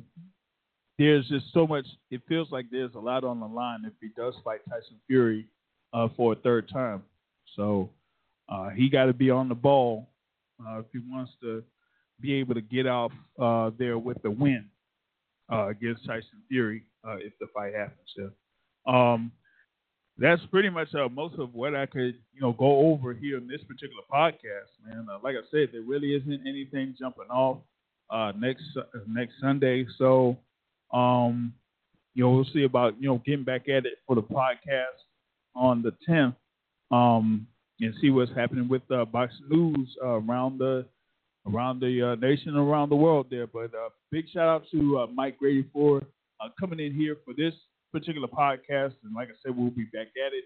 there's just so much. It feels like there's a lot on the line if he does fight Tyson Fury uh, for a third time. So uh, he got to be on the ball uh, if he wants to be able to get off uh, there with the win uh, against Tyson Fury uh, if the fight happens. Yeah. Um, that's pretty much uh, most of what I could, you know, go over here in this particular podcast, man. Uh, like I said, there really isn't anything jumping off uh, next uh, next Sunday, so um, you know, we'll see about you know getting back at it for the podcast on the 10th, um, and see what's happening with uh, boxing news around the around the uh, nation, around the world there. But uh, big shout out to Mike Grady for uh, coming in here for this particular podcast. And like I said, we'll be back at it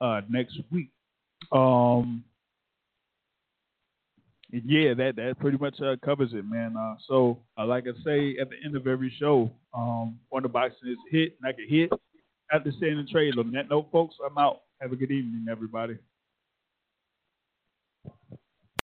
uh, next week. Um, yeah, that that pretty much uh, covers it, man. Uh, so, uh, like I say at the end of every show, um, Wonder Boxing is hit, and I can hit. At the stand and trade. On that note, folks, I'm out. Have a good evening, everybody.